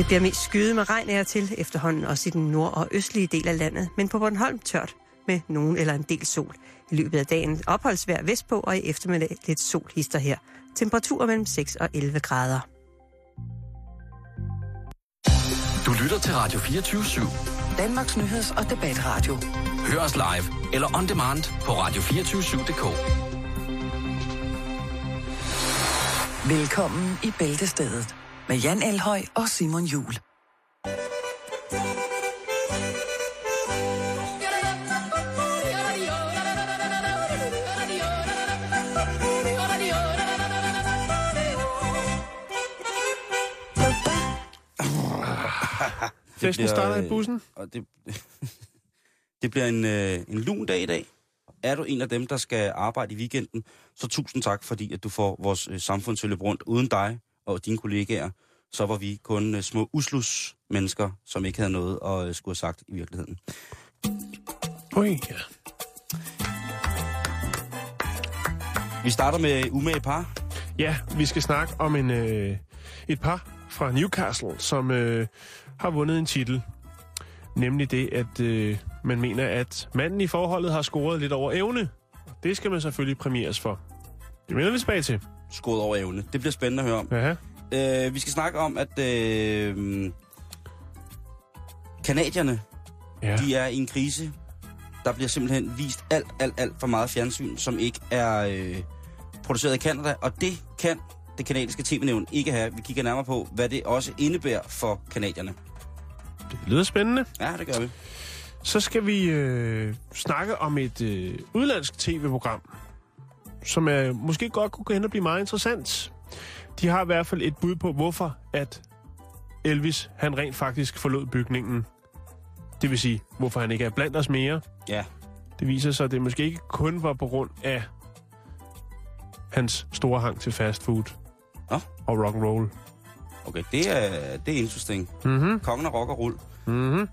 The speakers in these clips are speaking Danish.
Det bliver mest skyet med regn af til efterhånden også i den nord- og østlige del af landet, men på Bornholm tørt med nogen eller en del sol. I løbet af dagen opholdsvær vestpå og i eftermiddag lidt sol hister her. Temperaturer mellem 6 og 11 grader. Du lytter til Radio 24 /7. Danmarks Nyheds- og Debatradio. Hør os live eller on demand på radio247.dk. Velkommen i Bæltestedet med Jan Elhøj og Simon Jul. Festen starter i bussen. Og det, det bliver en, øh, en lun dag i dag. Er du en af dem, der skal arbejde i weekenden, så tusind tak, fordi at du får vores øh, samfund til at løbe rundt. Uden dig og dine kollegaer, så var vi kun øh, små uslus mennesker, som ikke havde noget at øh, skulle have sagt i virkeligheden. Ui, ja. Vi starter med umage par. Ja, vi skal snakke om en, øh, et par fra Newcastle, som øh, har vundet en titel. Nemlig det, at øh, man mener, at manden i forholdet har scoret lidt over evne. Det skal man selvfølgelig premieres for. Det vender vi tilbage til. Skåret over evne. Det bliver spændende at høre om. Aha. Øh, vi skal snakke om, at øh, kanadierne, Ja. de er i en krise. Der bliver simpelthen vist alt, alt, alt for meget fjernsyn, som ikke er øh, produceret i Canada. Og det kan det kanadiske tv-nævn ikke have. Vi kigger nærmere på, hvad det også indebærer for kanadierne. Det lyder spændende. Ja, det gør vi. Så skal vi øh, snakke om et øh, udlandsk tv-program, som er, måske godt kunne gå hen og blive meget interessant. De har i hvert fald et bud på, hvorfor at Elvis han rent faktisk forlod bygningen. Det vil sige, hvorfor han ikke er blandt os mere. Ja, Det viser sig, at det måske ikke kun var på grund af hans store hang til fast food Nå. og rock and roll. okay, det er, det er interesting. Mhm. Kongen af rock og rull. Mhm.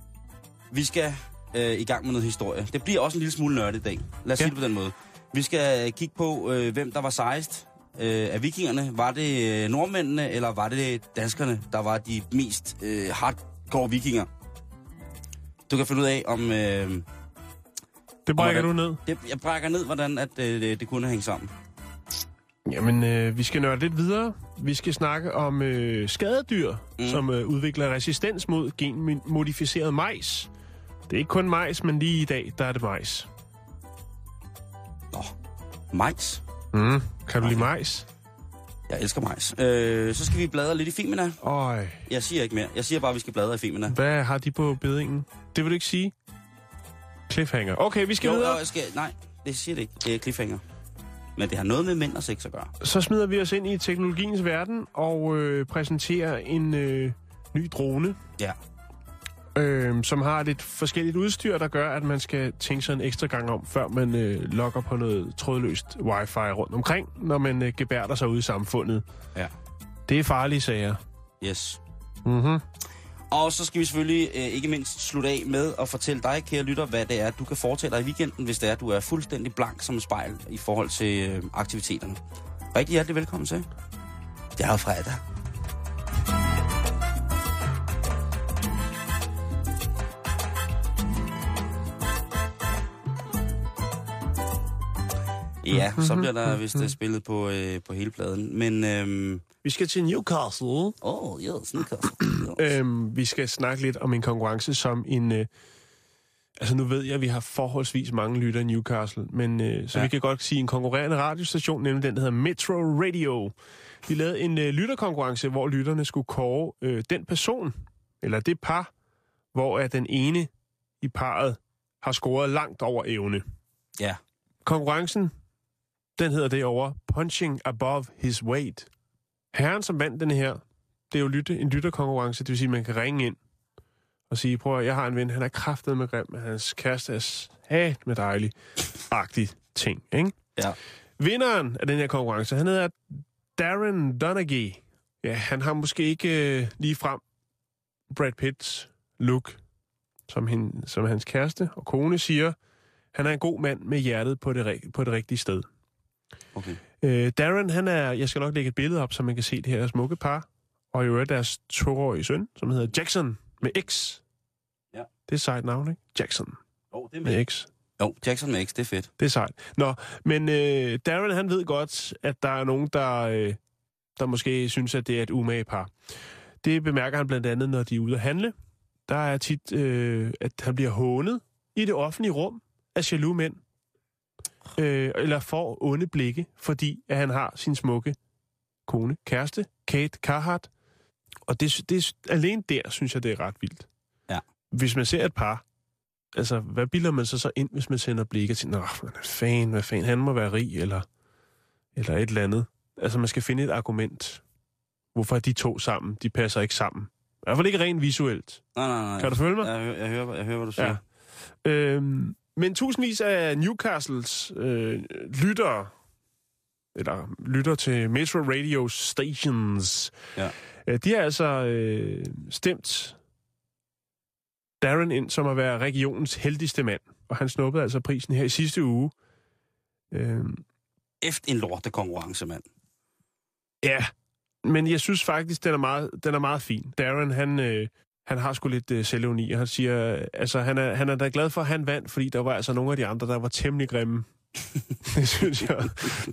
Vi skal øh, i gang med noget historie. Det bliver også en lille smule nørdet i dag. Lad os Ja. ja. sige det på den måde. Vi skal øh, kigge på, øh, hvem der var sejst øh, af vikingerne. Var det øh, nordmændene, eller var det danskerne, der var de mest øh, hardcore vikinger? Du kan finde ud af, om... Øh, Det brækker du hvordan- ned. det, jeg brækker ned, hvordan at, øh, det, kunne hænge sammen. Jamen, øh, vi skal nørde lidt videre. Vi skal snakke om øh, skadedyr. Mm. som øh, udvikler resistens mod genmodificeret majs. Det er ikke kun majs, men lige i dag, der er det majs. Nå, majs. Mm. Kan du lide majs? Jeg elsker majs. Øh, så skal vi bladre lidt i Femina. Øj, Jeg siger ikke mere. Jeg siger bare, at vi skal bladre i Femina. hvad har de på bedingen? Det vil du ikke sige? Cliffhanger. Okay, vi skal Jo, videre. jeg skal, nej, det siger det ikke. Det er cliffhanger. Men det har noget med mænd og sex at gøre. Så smider vi os ind i teknologiens verden og øh, præsenterer en øh, ny drone, Ja. Øh, som har lidt forskelligt udstyr, der gør, at man skal tænke sig en ekstra gang om, før man øh, logger på noget trådløst wifi rundt omkring, når man øh, gebærder sig ude i samfundet. Ja. Det er farlige sager. Yes. Mm-hmm. Og så skal vi selvfølgelig øh, ikke mindst slutte af med at fortælle dig, kære lytter, hvad det er, du kan foretage dig i weekenden, hvis det er, du er fuldstændig blank som et spejl i forhold til øh, aktiviteterne. Rigtig hjertelig velkommen til. Det er jo fredag. Ja, så bliver der vist øh, spillet på, øh, på hele pladen. Men, øhm, Vi skal til Newcastle. åh, oh, yes, Newcastle. Øhm, vi skal snakke lidt om en konkurrence som en... Øh, altså nu ved jeg, at vi har forholdsvis mange lytter i Newcastle, men øh, så ja. Ja. vi kan godt sige en konkurrerende radiostation, nemlig den, der hedder Metro Radio. De lavede en øh, lytterkonkurrence, hvor lytterne skulle kåre øh, den person, eller det par, hvor at den ene i parret har scoret langt over evne. Ja, Konkurrencen, den hedder det over Punching Above His Weight. Herren, som vandt den her, det er jo lytte, en lytterkonkurrence, det vil sige, at man kan ringe ind og sige, prøv at, jeg har en ven, han er kraftet med grim, men hans kæreste er sat med dejlig, agtig ting, ikke? ja. Vinderen af den her konkurrence, han hedder Darren Donaghy. Ja, han har måske ikke øh, lige frem Brad Pitts look, som, hende, som hans kæreste og kone siger. Han er en god mand med hjertet på det, på det rigtige sted. Okay. Øh, Darren, han er, jeg skal nok lægge et billede op, så man kan se det her smukke par. og i øvrigt deres toårige søn, som hedder Jackson med X. Ja. Det er sejt navn, ikke? Jackson Oh, det er med X. Jo, Jackson med X, det er fedt. Det er sejt. Nå, men øh, Darren, han ved godt, at der er nogen, der, øh, der måske synes, at det er et umage par. Det bemærker han blandt andet, når de er ude at handle. Der er tit, øh, at han bliver hånet i det offentlige rum af jaloux mænd. Øh, eller får onde blikke, fordi at han har sin smukke kone, kæreste, Kate Carhart. Og det, det, alene der synes jeg, det er ret vildt. Ja. Hvis man ser et par, altså, hvad bilder man så så ind, hvis man sender blikke til, nå, hvad fanden, hvad fanden, han må være rig, eller, eller et eller andet. Altså, man skal finde et argument. Hvorfor er de to sammen? De passer ikke sammen. I hvert fald ikke rent visuelt. Nej, nej, nej. Kan du følge mig? Jeg, jeg, jeg, hører, jeg hører, hvad du siger. Ja. Øhm, men tusindvis af Newcastles øh, lyttere, eller lytter til Metro Radio Stations, Ja. øh, de har altså øh, stemt Darren ind som at være regionens heldigste mand. Og han snuppede altså prisen her i sidste uge. Øhm, Efter en lorte konkurrence, mand. Ja, men jeg synes faktisk, den er meget, den er meget fin. Darren, han, øh, han har sgu lidt øh, selvevni, og han siger, altså han er, han er da glad for, at han vandt, fordi der var altså nogle af de andre, der var temmelig grimme. det, synes jeg,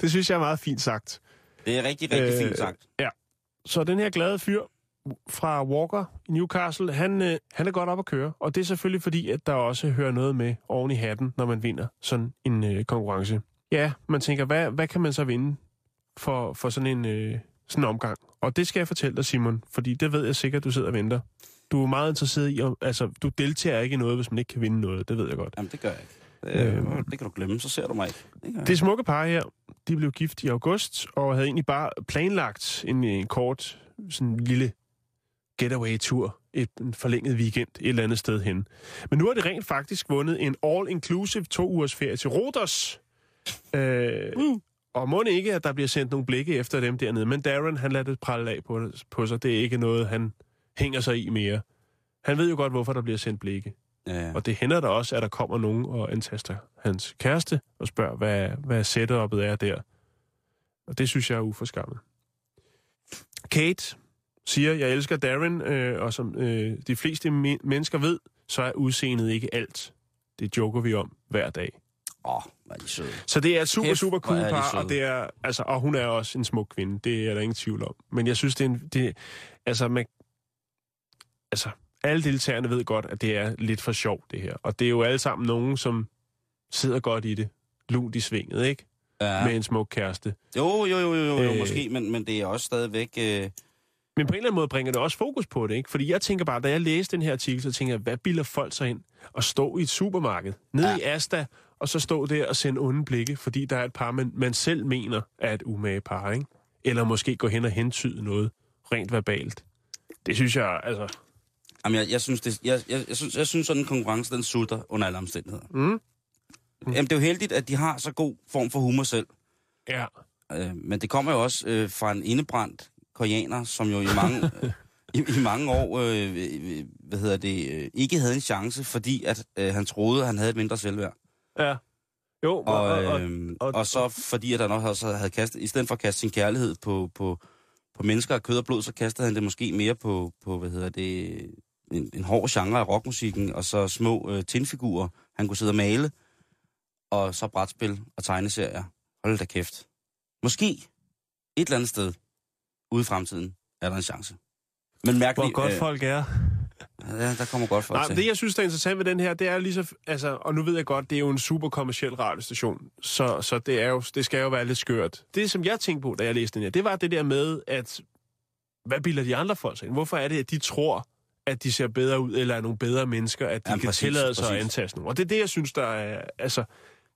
det synes jeg er meget fint sagt. Det er rigtig, rigtig Øh, fint sagt. Så den her glade fyr fra Walker i Newcastle, han, øh, han er godt op at køre. Og det er selvfølgelig fordi, at der også hører noget med oven i hatten, når man vinder sådan en øh, konkurrence. Ja, man tænker, hvad, hvad kan man så vinde for, for sådan en øh, sådan en omgang? Og det skal jeg fortælle dig, Simon, fordi det ved jeg sikkert, du sidder og venter. Du er meget interesseret i, altså, du deltager ikke i noget, hvis man ikke kan vinde noget. Det ved jeg godt. Jamen, det gør jeg ikke. Det, øh, det kan du glemme, så ser du mig ikke. Det. Det smukke par her, de blev gift i august, og havde egentlig bare planlagt en, en kort, sådan lille getaway-tur, et, en forlænget weekend et eller andet sted hen. Men nu har det rent faktisk vundet en all-inclusive to-ugers ferie til Rodos. Øh, Uh. Og må ikke, at der bliver sendt nogle blikke efter dem dernede. Men Darren, han lader det pralle af på, på sig. Det er ikke noget, han hænger sig i mere. Han ved jo godt, hvorfor der bliver sendt blikke. Ja, ja. Og det hænder der også, at der kommer nogen og antaster hans kæreste og spørger, hvad, hvad setup'et er der. Og det synes jeg er uforskammet. Kate siger, jeg elsker Darren, øh, og som øh, de fleste me- mennesker ved, så er udseendet ikke alt. Det joker vi om hver dag. Åh, hvor er de søde. Så det er et super, super cool par, og, det er, altså, og hun er også en smuk kvinde. Det er der ingen tvivl om. Men jeg synes, det er en... Det, altså, man, altså, alle deltagerne ved godt, at det er lidt for sjovt, det her. Og det er jo alle sammen nogen, som sidder godt i det. Lunt i svinget, ikke? Ja. Med en smuk kæreste. Jo, jo, jo, jo, jo, Øh. måske, men, men det er også stadigvæk... Øh, Men på en eller anden måde bringer det også fokus på det, ikke? Fordi jeg tænker bare, da jeg læste den her artikel, så tænker jeg, hvad bilder folk sig ind? at stå i et supermarked, nede Ja. ja. i Asta, og så stå der og sende onde blikke, fordi der er et par, man, man selv mener er et umage par, ikke? Eller måske gå hen og hentyde noget rent verbalt. Det synes jeg, altså... Jamen, jeg, jeg, synes, det, jeg, jeg, jeg, synes, jeg synes, sådan en konkurrence, den sulter under alle omstændigheder. Mm. Jamen, det er jo heldigt, at de har så god form for humor selv. Ja. Øh, men det kommer jo også øh, fra en indebrændt koreaner, som jo i mange, i, i mange år øh, øh, hvad hedder det, øh, ikke havde en chance, fordi at øh, han troede, at han havde et mindre selvværd. Ja. Jo, Og, og, og, øh, og, og- så fordi at han også havde kastet, i stedet for at kaste sin kærlighed på, på, på mennesker af kød og blod, så kastede han det måske mere på, på hvad hedder det, en, en hård genre af rockmusikken, og så små øh, tindfigurer, han kunne sidde og male, og så brætspil og tegneserier. Hold da kæft. Måske et eller andet sted ude i fremtiden er der en chance. Men mærkeligt, hvor godt folk er. ja, der kommer godt folk Nej, til. det jeg synes, der er interessant ved den her, det er lige så... Altså, og nu ved jeg godt, det er jo en super kommersiel radiostation, så, så det, er jo, det skal jo være lidt skørt. Det, som jeg tænkte på, da jeg læste den her, det var det der med, at hvad bilder de andre folk sig ind? Hvorfor er det, at de tror, at de ser bedre ud, eller er nogle bedre mennesker, at de Jamen, kan præcis, tillade sig at præcis. antaste nogen? Og det er det, jeg synes, der er... Altså,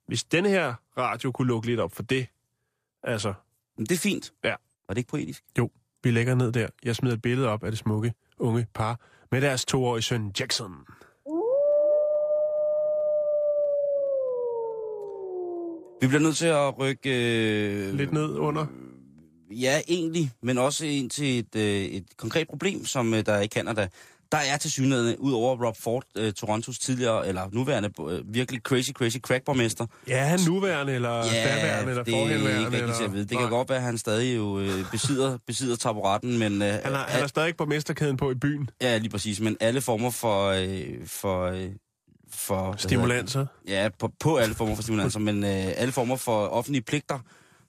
hvis den her radio kunne lukke lidt op for det, altså, Men det er fint. Ja. Var det ikke poetisk? vi lægger ned der. Jeg smider et billede op af det smukke unge par med deres toårige søn Jackson. Vi bliver nødt til at rykke... Øh, Lidt ned under. Ja, egentlig, men også ind til et, øh, et konkret problem, som øh, der er i Canada. Der er til synligheden, ud over Rob Ford, øh, Torontos tidligere, eller nuværende, øh, virkelig crazy, crazy crackborgmester. Ja, han nuværende, eller ja, daværende, eller det er forhenværende. ikke eller... at vide. Det Nej. kan godt være, at han stadig jo øh, besidder, besidder taburetten, men... Øh, Han har, han er stadig på mesterkæden på i byen. Ja, lige præcis, men alle former for... Øh, for øh, for Stimulanser. Ja, på, på alle former for stimulanser, men øh, alle former for offentlige pligter,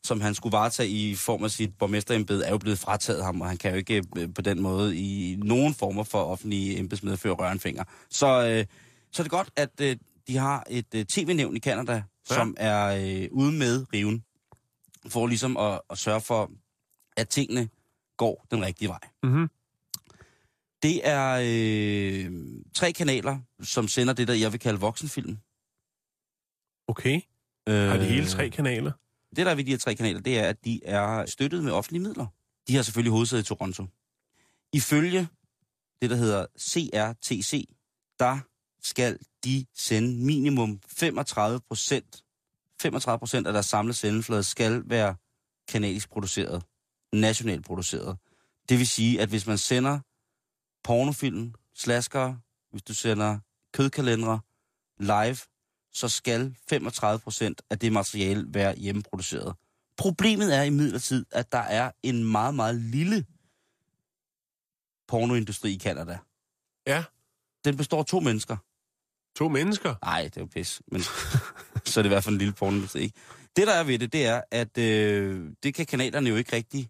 som han skulle varetage i form af sit borgmesterembede, er jo blevet frataget ham, og han kan jo ikke øh, på den måde i nogen former for offentlige embedsmedfører røre en finger. Så, øh, så er det godt, at øh, de har et øh, tv-nævn i Kanada, ja. som er øh, ude med riven, for ligesom at, at sørge for, at tingene går den rigtige vej. Mm-hmm. Det er øh, tre kanaler, som sender det, der jeg vil kalde voksenfilm. Okay. Øh, Har de hele tre kanaler? Det, der er ved de her tre kanaler, det er, at de er støttet med offentlige midler. De har selvfølgelig hovedsæde i Toronto. Ifølge det, der hedder CRTC, der skal de sende minimum 35 procent 35 procent af deres samlede sendeflade skal være kanadisk produceret, nationalt produceret. Det vil sige, at hvis man sender pornofilm, slasker, hvis du sender kødkalendere live, så skal 35 procent af det materiale være hjemmeproduceret. Problemet er imidlertid, at der er en meget, meget lille pornoindustri i Kanada. Ja. Den består af to mennesker. To mennesker? Nej, det er jo pis, men så er det i hvert fald en lille pornoindustri. ikke? Det, der er ved det, det er, at øh, det kan kanaderne jo ikke rigtig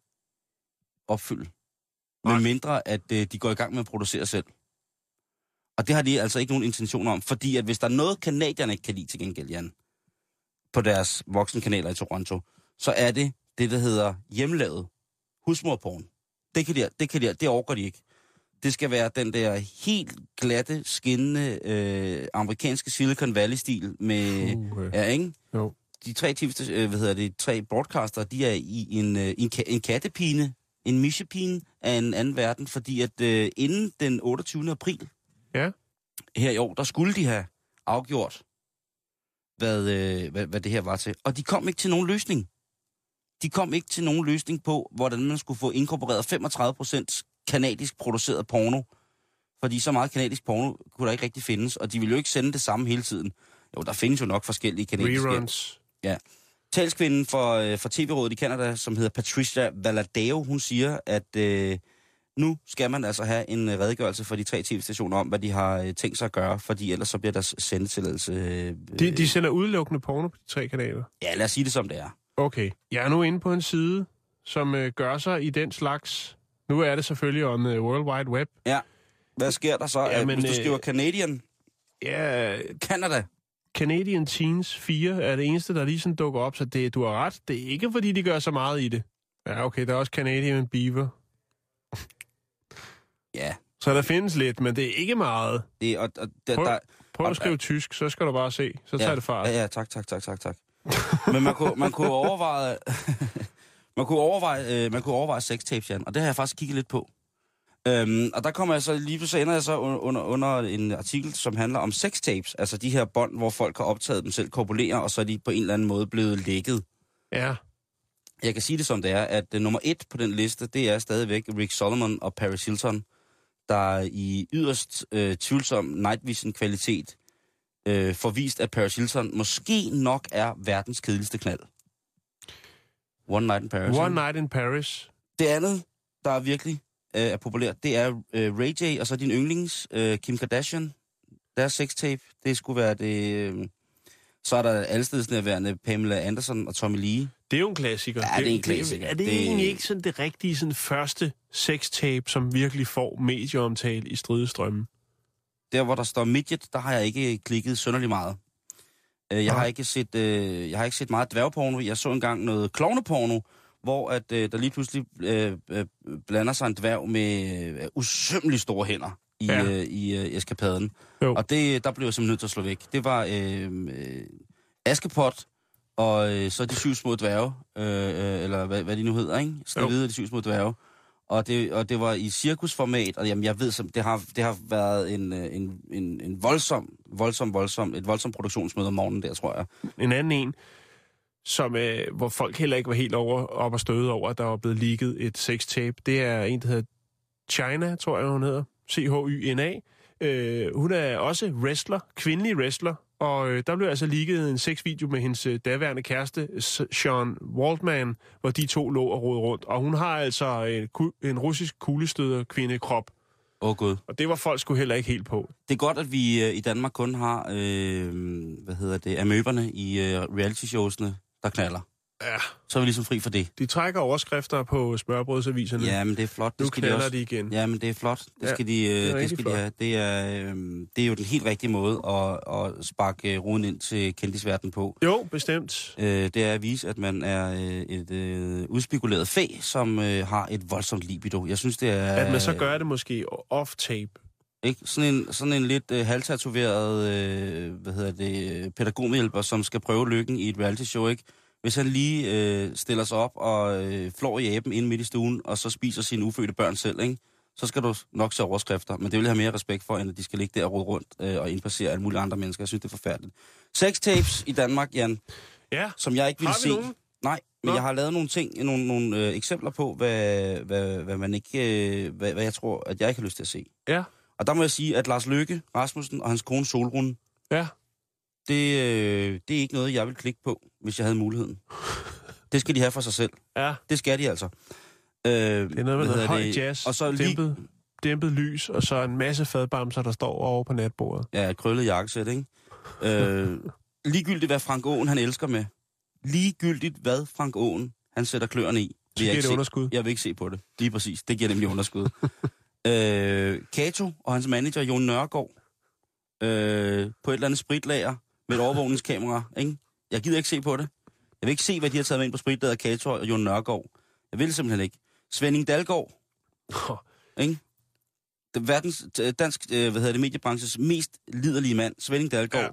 opfylde. Med mindre, at øh, de går i gang med at producere selv. Og det har de altså ikke nogen intention om, fordi at hvis der er noget, kanadierne ikke kan lide til gengæld, Jan, på deres voksenkanaler i Toronto, så er det det, der hedder hjemmelavet husmorporn. Det kan de, det kan de, det overgår de ikke. Det skal være den der helt glatte, skinnende øh, amerikanske Silicon Valley-stil med... Uh, øh. Ja, ikke? Jo. De tre, øh, hvad hedder det, tre broadcaster, de er i en, øh, en, ka- en kattepine, en mischepine af en anden verden, fordi at øh, inden den 28. april Ja. her i år, der skulle de have afgjort, hvad, øh, hvad, hvad det her var til. Og de kom ikke til nogen løsning. De kom ikke til nogen løsning på, hvordan man skulle få inkorporeret 35% kanadisk produceret porno. Fordi så meget kanadisk porno kunne der ikke rigtig findes, og de ville jo ikke sende det samme hele tiden. Jo, der findes jo nok forskellige kanadiske... Reruns. Talskvinden for, øh, for TV-rådet i Canada, som hedder Patricia Valadao, hun siger, at øh, nu skal man altså have en øh, redegørelse for de tre tv-stationer om, hvad de har øh, tænkt sig at gøre, fordi ellers så bliver deres sendetilladelse... Øh, De, de sender udelukkende porno på de tre kanaler. Ja, lad os sige det som det er. Okay. Jeg er nu inde på en side, som øh, gør sig i den slags... Nu er det selvfølgelig om øh, World Wide Web. Ja. Hvad sker der så, Ja, men, hvis du øh, skriver Canadian, Ja, Canada? Canadian Teens 4 er det eneste, der lige sådan dukker op, så det, du har ret. Det er ikke, fordi de gør så meget i det. Ja, okay, der er også Canadian Beaver. Ja, Så der findes lidt, men det er ikke meget. det, og, og, der, Prøv- der, Prøv Og- at skrive tysk, så skal du bare se. Så tager ja, det fart. Ja, ja, tak, tak, tak, tak, tak. Men man kunne, man kunne overveje... man kunne overveje, øh, man kunne overveje sextapes, Jan, og det har jeg faktisk kigget lidt på. Øhm, og der kommer jeg så lige pludselig ender jeg så under, under, en artikel, som handler om sextapes, altså de her bånd, hvor folk har optaget dem selv, korpulerer, og så er de på en eller anden måde blevet lækket. Ja. Jeg kan sige det som det er, at uh, nummer et på den liste, det er stadigvæk Rick Solomon og Paris Hilton, der i yderst øh, tvivlsom night vision kvalitet øh, får vist, at Paris Hilton måske nok er verdens kedeligste knald. One Night in Paris. One? Night in Paris. Det andet, der er virkelig øh, er populært, det er øh, Ray J, og så din yndlings, øh, Kim Kardashian. Deres sextape, det skulle være det... Øh, så er der allestedsnærværende Pamela Anderson og Tommy Lee. Det er jo en klassiker. Ja, det er en klassiker. Er det, Det- egentlig ikke sådan det rigtige sådan første sextape, som virkelig får medieomtale i stridestrømmen? Der, hvor der står midget, der har jeg ikke klikket sønderlig meget. Øh, Jeg har ikke set, øh, jeg har ikke set meget dværgporno. Jeg så engang noget klovneporno, hvor at, øh, der lige pludselig øh, øh, blander sig en dværg med øh, usømmeligt store hænder i, ja. øh, i øh, eskapaden. Jo. Og det, der blev jeg simpelthen nødt til at slå væk. Det var øh, øh, Askepot, og øh, så de syv små dværge, øh, øh, eller hvad, hvad de nu hedder, ikke? Snevide og de syv små dværge. Og det, og det var i cirkusformat, og jamen, jeg ved, som det har, det har været en, øh, en, en, en voldsom, voldsom, voldsom, et voldsomt produktionsmøde om morgenen der, tror jeg. En anden en, som, øh, hvor folk heller ikke var helt over, op og støde over, at der var blevet leaget et sextape, det er en, der hedder China, tror jeg, hun hedder, C-H-Y-N-A. Øh, hun er også wrestler, kvindelig wrestler, og øh, der blev altså ligget en sexvideo med hendes øh, daværende kæreste, Sean Waldman, hvor de to lå og rodede rundt. Og hun har altså en, en russisk kuglestøder kvindekrop, Åh oh, gud. og det var folk sgu heller ikke helt på. Det er godt, at vi øh, i Danmark kun har, øh, hvad hedder det, amøberne i øh, reality-showsene, der knaller. Ja. Så er vi ligesom fri for det. De trækker overskrifter på smørbrødsaviserne. Ja, men det er flot. Det nu skal de også. de igen. Ja, men det er flot. Det Ja, skal de, øh, det er det skal de flot. have. Det er, øh, det er jo den helt rigtige måde at, at sparke øh, ruden ind til kendisverdenen på. Jo, bestemt. Øh, det er at vise, at man er øh, et øh, udspekuleret fæ, som øh, har et voldsomt libido. Jeg synes, det er... At man så gør det måske off-tape. Ikke? Sådan, en, sådan en lidt øh, halvtatoveret øh, hvad hedder det, øh, pædagogmedhjælper, som skal prøve lykken i et reality show, ikke? Hvis han lige øh, stiller sig op og øh, flår i aben ind midt i stuen, og så spiser sine ufødte børn selv, ikke? så skal du nok se overskrifter. Men det vil jeg have mere respekt for, end at de skal ligge der og rode rundt øh, og indpassere alle mulige andre mennesker. Jeg synes, det er forfærdeligt. Sex tapes i Danmark, Jan, Ja, som jeg ikke vil se. nogen? Nej, men Nå. jeg har lavet nogle ting, nogle, nogle øh, eksempler på, hvad, hvad, hvad man ikke, øh, hvad, hvad jeg tror, at jeg ikke har lyst til at se. ja, Og der må jeg sige, at Lars Løkke Rasmussen og hans kone Solrun, ja. Det, øh, det er ikke noget, jeg vil klikke på, hvis jeg havde muligheden. Det skal de have for sig selv. Ja, Det skal de altså. Øh, det er noget med noget høj jazz, Og så lige, dæmpet, dæmpet lys, og så en masse fadbamser, der står over på natbordet. ja, et krøllet jakkesæt, ikke? Øh, ligegyldigt, hvad Frank Aaen han elsker med. Ligegyldigt, hvad Frank Aaen han sætter kløerne i. Vil jeg, giver ikke det se, underskud. jeg vil ikke se på det. Lige præcis. Det giver nemlig underskud. øh, Kato og hans manager, Jon Nørgaard, øh, på et eller andet spritlager med et overvågningskamera. Ikke? Jeg gider ikke se på det. Jeg vil ikke se, hvad de har taget med ind på spritlager, Kato og Jon Nørgaard. Jeg vil simpelthen ikke. Svending Dalgaard, ikke? Det verdens, øh, dansk, øh, hvad hedder det, mediebranches mest liderlige mand, Svending Dalgaard. Ja.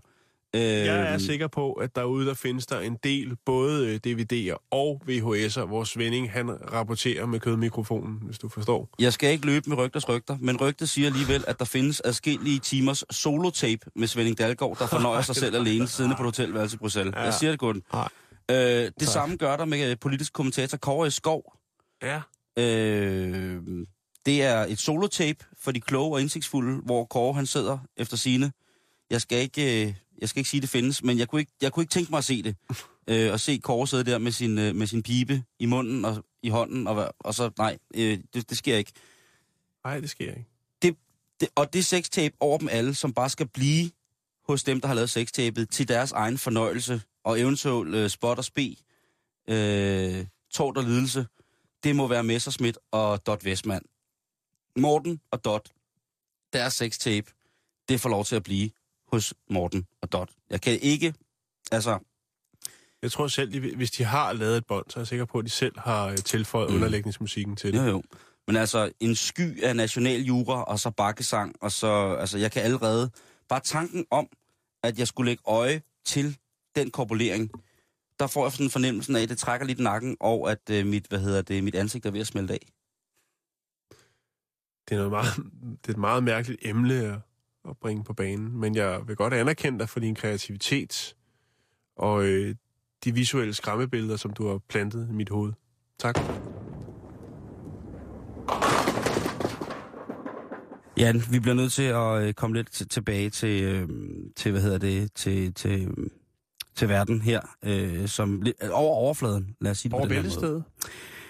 Øh, Jeg er sikker på, at derude der findes der en del både øh, DVD'er og VHS'er, hvor Svending han rapporterer med kødmikrofonen, hvis du forstår. Jeg skal ikke løbe med rygters rygter, men rygtet siger alligevel, at der findes adskillige timers solotape med Svending Dalgaard, der fornøjer sig selv alene, siddende på et hotelværelse i Bruxelles. Ja. Jeg siger det. Nej. Øh, det Tak. samme gør der med øh, politisk kommentator Kåre Skov. Ja. Øh, det er et solotape for de kloge og indsigtsfulde, hvor Kåre han sidder efter sine. Jeg skal ikke, øh, jeg skal ikke sige, det findes, men jeg kunne ikke, jeg kunne ikke tænke mig at se det. Øh, og se Kåre sidde der med sin, øh, med sin pibe i munden og i hånden, og, og så, nej, øh, det, det sker ikke. Nej, det sker ikke. Det, og det sextape over dem alle, som bare skal blive hos dem, der har lavet sextapet, til deres egen fornøjelse, og eventuelt øh, spot og spe, øh, tårt og lidelse, det må være Messerschmidt og Dot Westman. Morten og Dot, deres sextape, det får lov til at blive hos Morten og Dot. Jeg kan ikke, altså, Jeg tror selv, de, hvis de har lavet et bånd, så er jeg sikker på, at de selv har øh, tilføjet Mm. underlægningsmusikken til det. jo jo. Men altså, en sky af national jura, og så bakkesang, og så, altså, jeg kan allerede, bare tanken om, at jeg skulle lægge øje til den korpulering, der får jeg sådan en fornemmelse af, at det trækker lidt nakken, og at øh, mit, hvad hedder det, mit ansigt er ved at smelte af. Det er, noget meget, det er et meget mærkeligt emne at, at bringe på banen, men jeg vil godt anerkende dig for din kreativitet og øh, de visuelle skræmmebilleder, som du har plantet i mit hoved. Tak. Ja, vi bliver nødt til at øh, komme lidt t- tilbage til, øh, til, hvad hedder det, til, til, til verden her, øh, som lidt, over overfladen, lad os sige det Over på den her måde.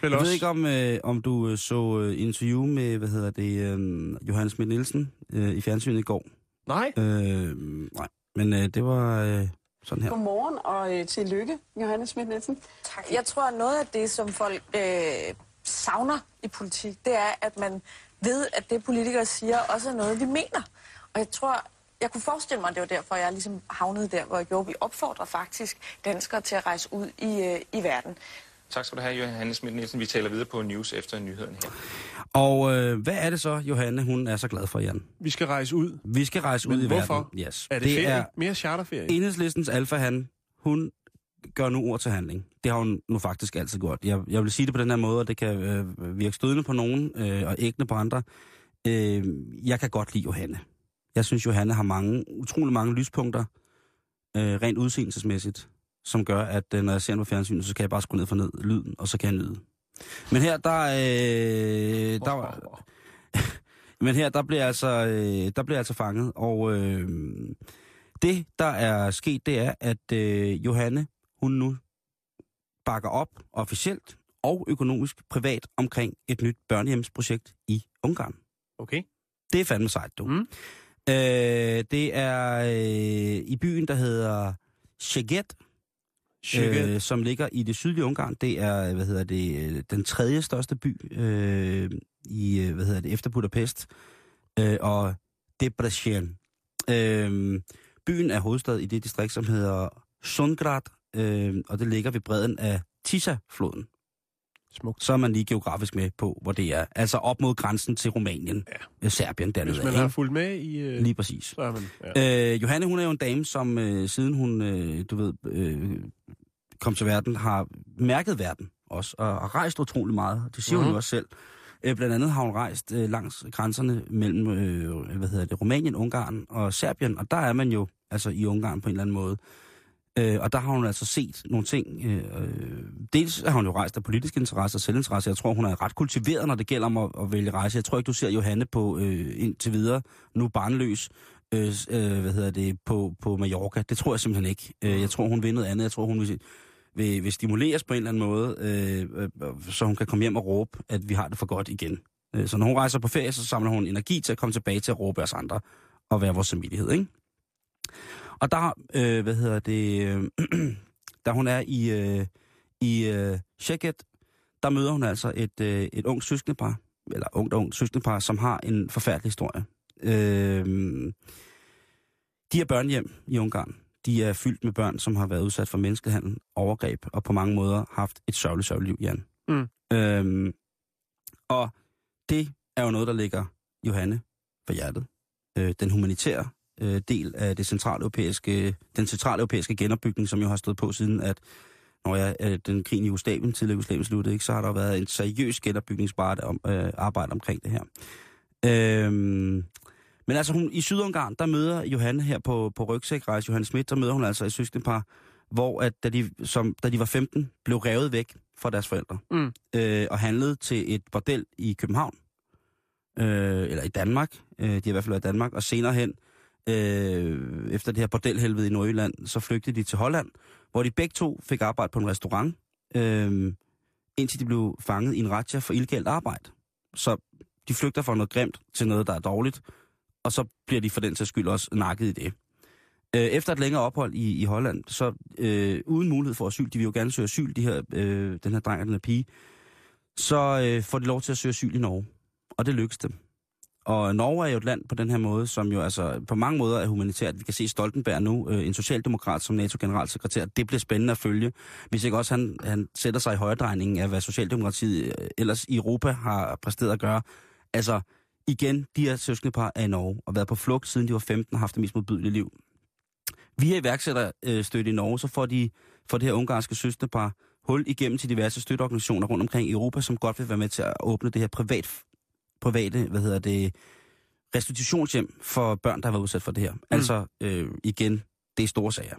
Vel Jeg også. ved ikke, om, øh, om du øh, så øh, interview med, hvad hedder det, øh, Johannes Schmidt Nielsen øh, i fjernsynet i går. Nej. Øh, nej, men øh, det var øh, sådan her. Godmorgen og øh, tillykke, Johannes Schmidt Nielsen. Tak. Jeg tror, at noget af det, som folk øh, savner i politik, det er, at man ved, at det politikere siger, også er noget, vi mener. Og jeg tror, jeg kunne forestille mig, at det var derfor, jeg ligesom havnede der, hvor jeg gjorde. Vi opfordrer faktisk danskere til at rejse ud i, øh, i verden. Tak skal du have, Johannes Schmidt Nielsen. Vi taler videre på News efter nyhederne her. Og øh, hvad er det så, Johanne, hun er så glad for, Jan? Vi skal rejse ud. Vi skal rejse Men ud i hvorfor? verden. Yes. Er det, det ferie? er Mere charterferie? enhedslistens alfa, han, hun gør nu ord til handling. Det har hun nu faktisk altid gjort. Jeg, jeg vil sige det på den her måde, og det kan øh, virke stødende på nogen øh, og ægne på andre. Øh, jeg kan godt lide Johanne. Jeg synes, Johanne har mange, utrolig mange lyspunkter, øh, rent udseendelsesmæssigt, som gør, at øh, når jeg ser hende på fjernsynet, så kan jeg bare skrue ned for ned, lyden, og så kan jeg nyde. Men her, der, øh, der var... Men her, der bliver altså, øh, der bliver altså fanget, og øh, det, der er sket, det er, at øh, Johanne, hun nu bakker op officielt og økonomisk privat omkring et nyt børnehjemsprojekt i Ungarn. Okay. Det er fandme sejt, du. Mm. Øh, det er øh, i byen, der hedder Szeged, Shit øh, som ligger i det sydlige Ungarn. Det er, hvad hedder det, øh, den tredje største by øh, i, øh, hvad hedder det, efter Budapest. Øh, og Debrecen. Øh, byen er hovedstad i det distrikt, som hedder Sundgrad, øh, og det ligger ved bredden af Tisa-floden. Smukt. Så er man lige geografisk med på, hvor det er. Altså op mod grænsen til Rumænien, ja. Serbien dernede. Hvis man har fulgt med i... Øh, Lige præcis. så er man... Ja. Øh, Johanne, hun er jo en dame, som øh, siden hun, øh, du ved, øh, kom til verden, har mærket verden også, og har rejst utrolig meget. Det siger mm. hun Mhm. jo også selv. Øh, blandt andet har hun rejst øh, langs grænserne mellem, øh, hvad hedder det, Rumænien, Ungarn og Serbien, og der er man jo altså i Ungarn på en eller anden måde. Øh, Øh, og der har hun altså set nogle ting. Øh, øh dels har hun jo rejst af politisk interesse og selvinteresse. Jeg tror, hun er ret kultiveret, når det gælder om at, at vælge rejse. Jeg tror ikke, du ser Johanne på øh, indtil videre, nu barnløs, øh, øh, hvad hedder det, på, på Mallorca. Det tror jeg simpelthen ikke. Øh, jeg tror, hun vil noget andet. Jeg tror, hun vil, vil, vil stimuleres på en eller anden måde, øh, øh, øh, så hun kan komme hjem og råbe, at vi har det for godt igen. Øh, så når hun rejser på ferie, så samler hun energi til at komme tilbage til at råbe os andre og være vores samvittighed, ikke? Og der, øh, hvad hedder det, øh, da hun er i, øh, i øh, Szeged, der møder hun altså et, øh, et ungt søskendepar, eller ungt og ungt søskendepar, som har en forfærdelig historie. Øh, de er børnehjem i Ungarn. De er fyldt med børn, som har været udsat for menneskehandel, overgreb, og på mange måder haft et sørgeligt, sørgeligt liv, Jan. Mm. Øhm, og det er jo noget, der ligger Johanne på hjertet. Øh, den humanitære øh, del af det centraleuropæiske, den centraleuropæiske genopbygning, som jo har stået på siden, at når jeg, øh, den krigen i Jugoslavien, til Jugoslavien sluttede, ikke, så har der været en seriøs genopbygningsbart om, øh, arbejde omkring det her. Øhm, men altså hun, i Sydungarn, der møder Johanne her på, på rygsækrejse, Johanne Schmidt, der møder hun altså et søskendepar, hvor at, da, de, som, da de var 15, blev revet væk fra deres forældre, Mm. øh, og handlede til et bordel i København, øh, eller i Danmark, øh, de har i hvert fald været i Danmark, og senere hen, øh, efter det her bordelhelvede i Nordjylland, så flygtede de til Holland, hvor de begge to fik arbejde på en restaurant, øh, indtil de blev fanget i en ratcha for illegalt arbejde. Så de flygter fra noget grimt til noget, der er dårligt, og så bliver de for den til skyld også nakket i det. Øh, efter et længere ophold i, i Holland, så øh, uden mulighed for asyl, de vil jo gerne søge asyl, de her, øh, den her dreng og den her pige, så øh, får de lov til at søge asyl i Norge. Og det lykkes dem. Og Norge er jo et land på den her måde, som jo altså på mange måder er humanitært. Vi kan se Stoltenberg nu, øh, en socialdemokrat som NATO-generalsekretær. Det bliver spændende at følge. Hvis ikke også han, han sætter sig i højredrejningen af, hvad Socialdemokratiet øh, ellers i Europa har præsteret at gøre. Altså, igen, de her søskendepar er i Norge og været på flugt siden de var 15 og haft det mest modbydelige liv. Via iværksætterstøtte øh, i Norge, så får, de, får det her ungarske søskendepar hul igennem til diverse støtteorganisationer rundt omkring i Europa, som godt vil være med til at åbne det her privat, private, hvad hedder det, restitutionshjem for børn, der har været udsat for det her. Mm. Altså, øh, igen, det er store sager.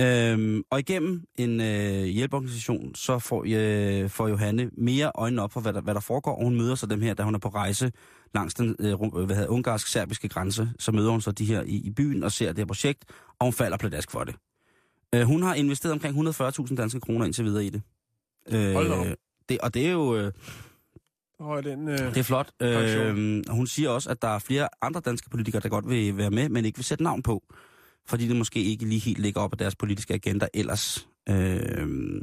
Øhm, og igennem en øh, hjælpeorganisation, så får, øh, får Johanne mere øjnene op for, hvad der, hvad der foregår, og hun møder så dem her, da hun er på rejse langs den øh, hvad hedder, ungarsk-serbiske grænse. Så møder hun så de her i, i byen og ser det her projekt, og hun falder pladask for det. Øh, hun har investeret omkring 140.000 danske kroner indtil videre i det. Øh, Hold da op. det og det er jo... Øh, Og den, øh, det er flot. Øh, hun siger også, at der er flere andre danske politikere, der godt vil være med, men ikke vil sætte navn på. Fordi det måske ikke lige helt ligger op af deres politiske agenda ellers. Øh,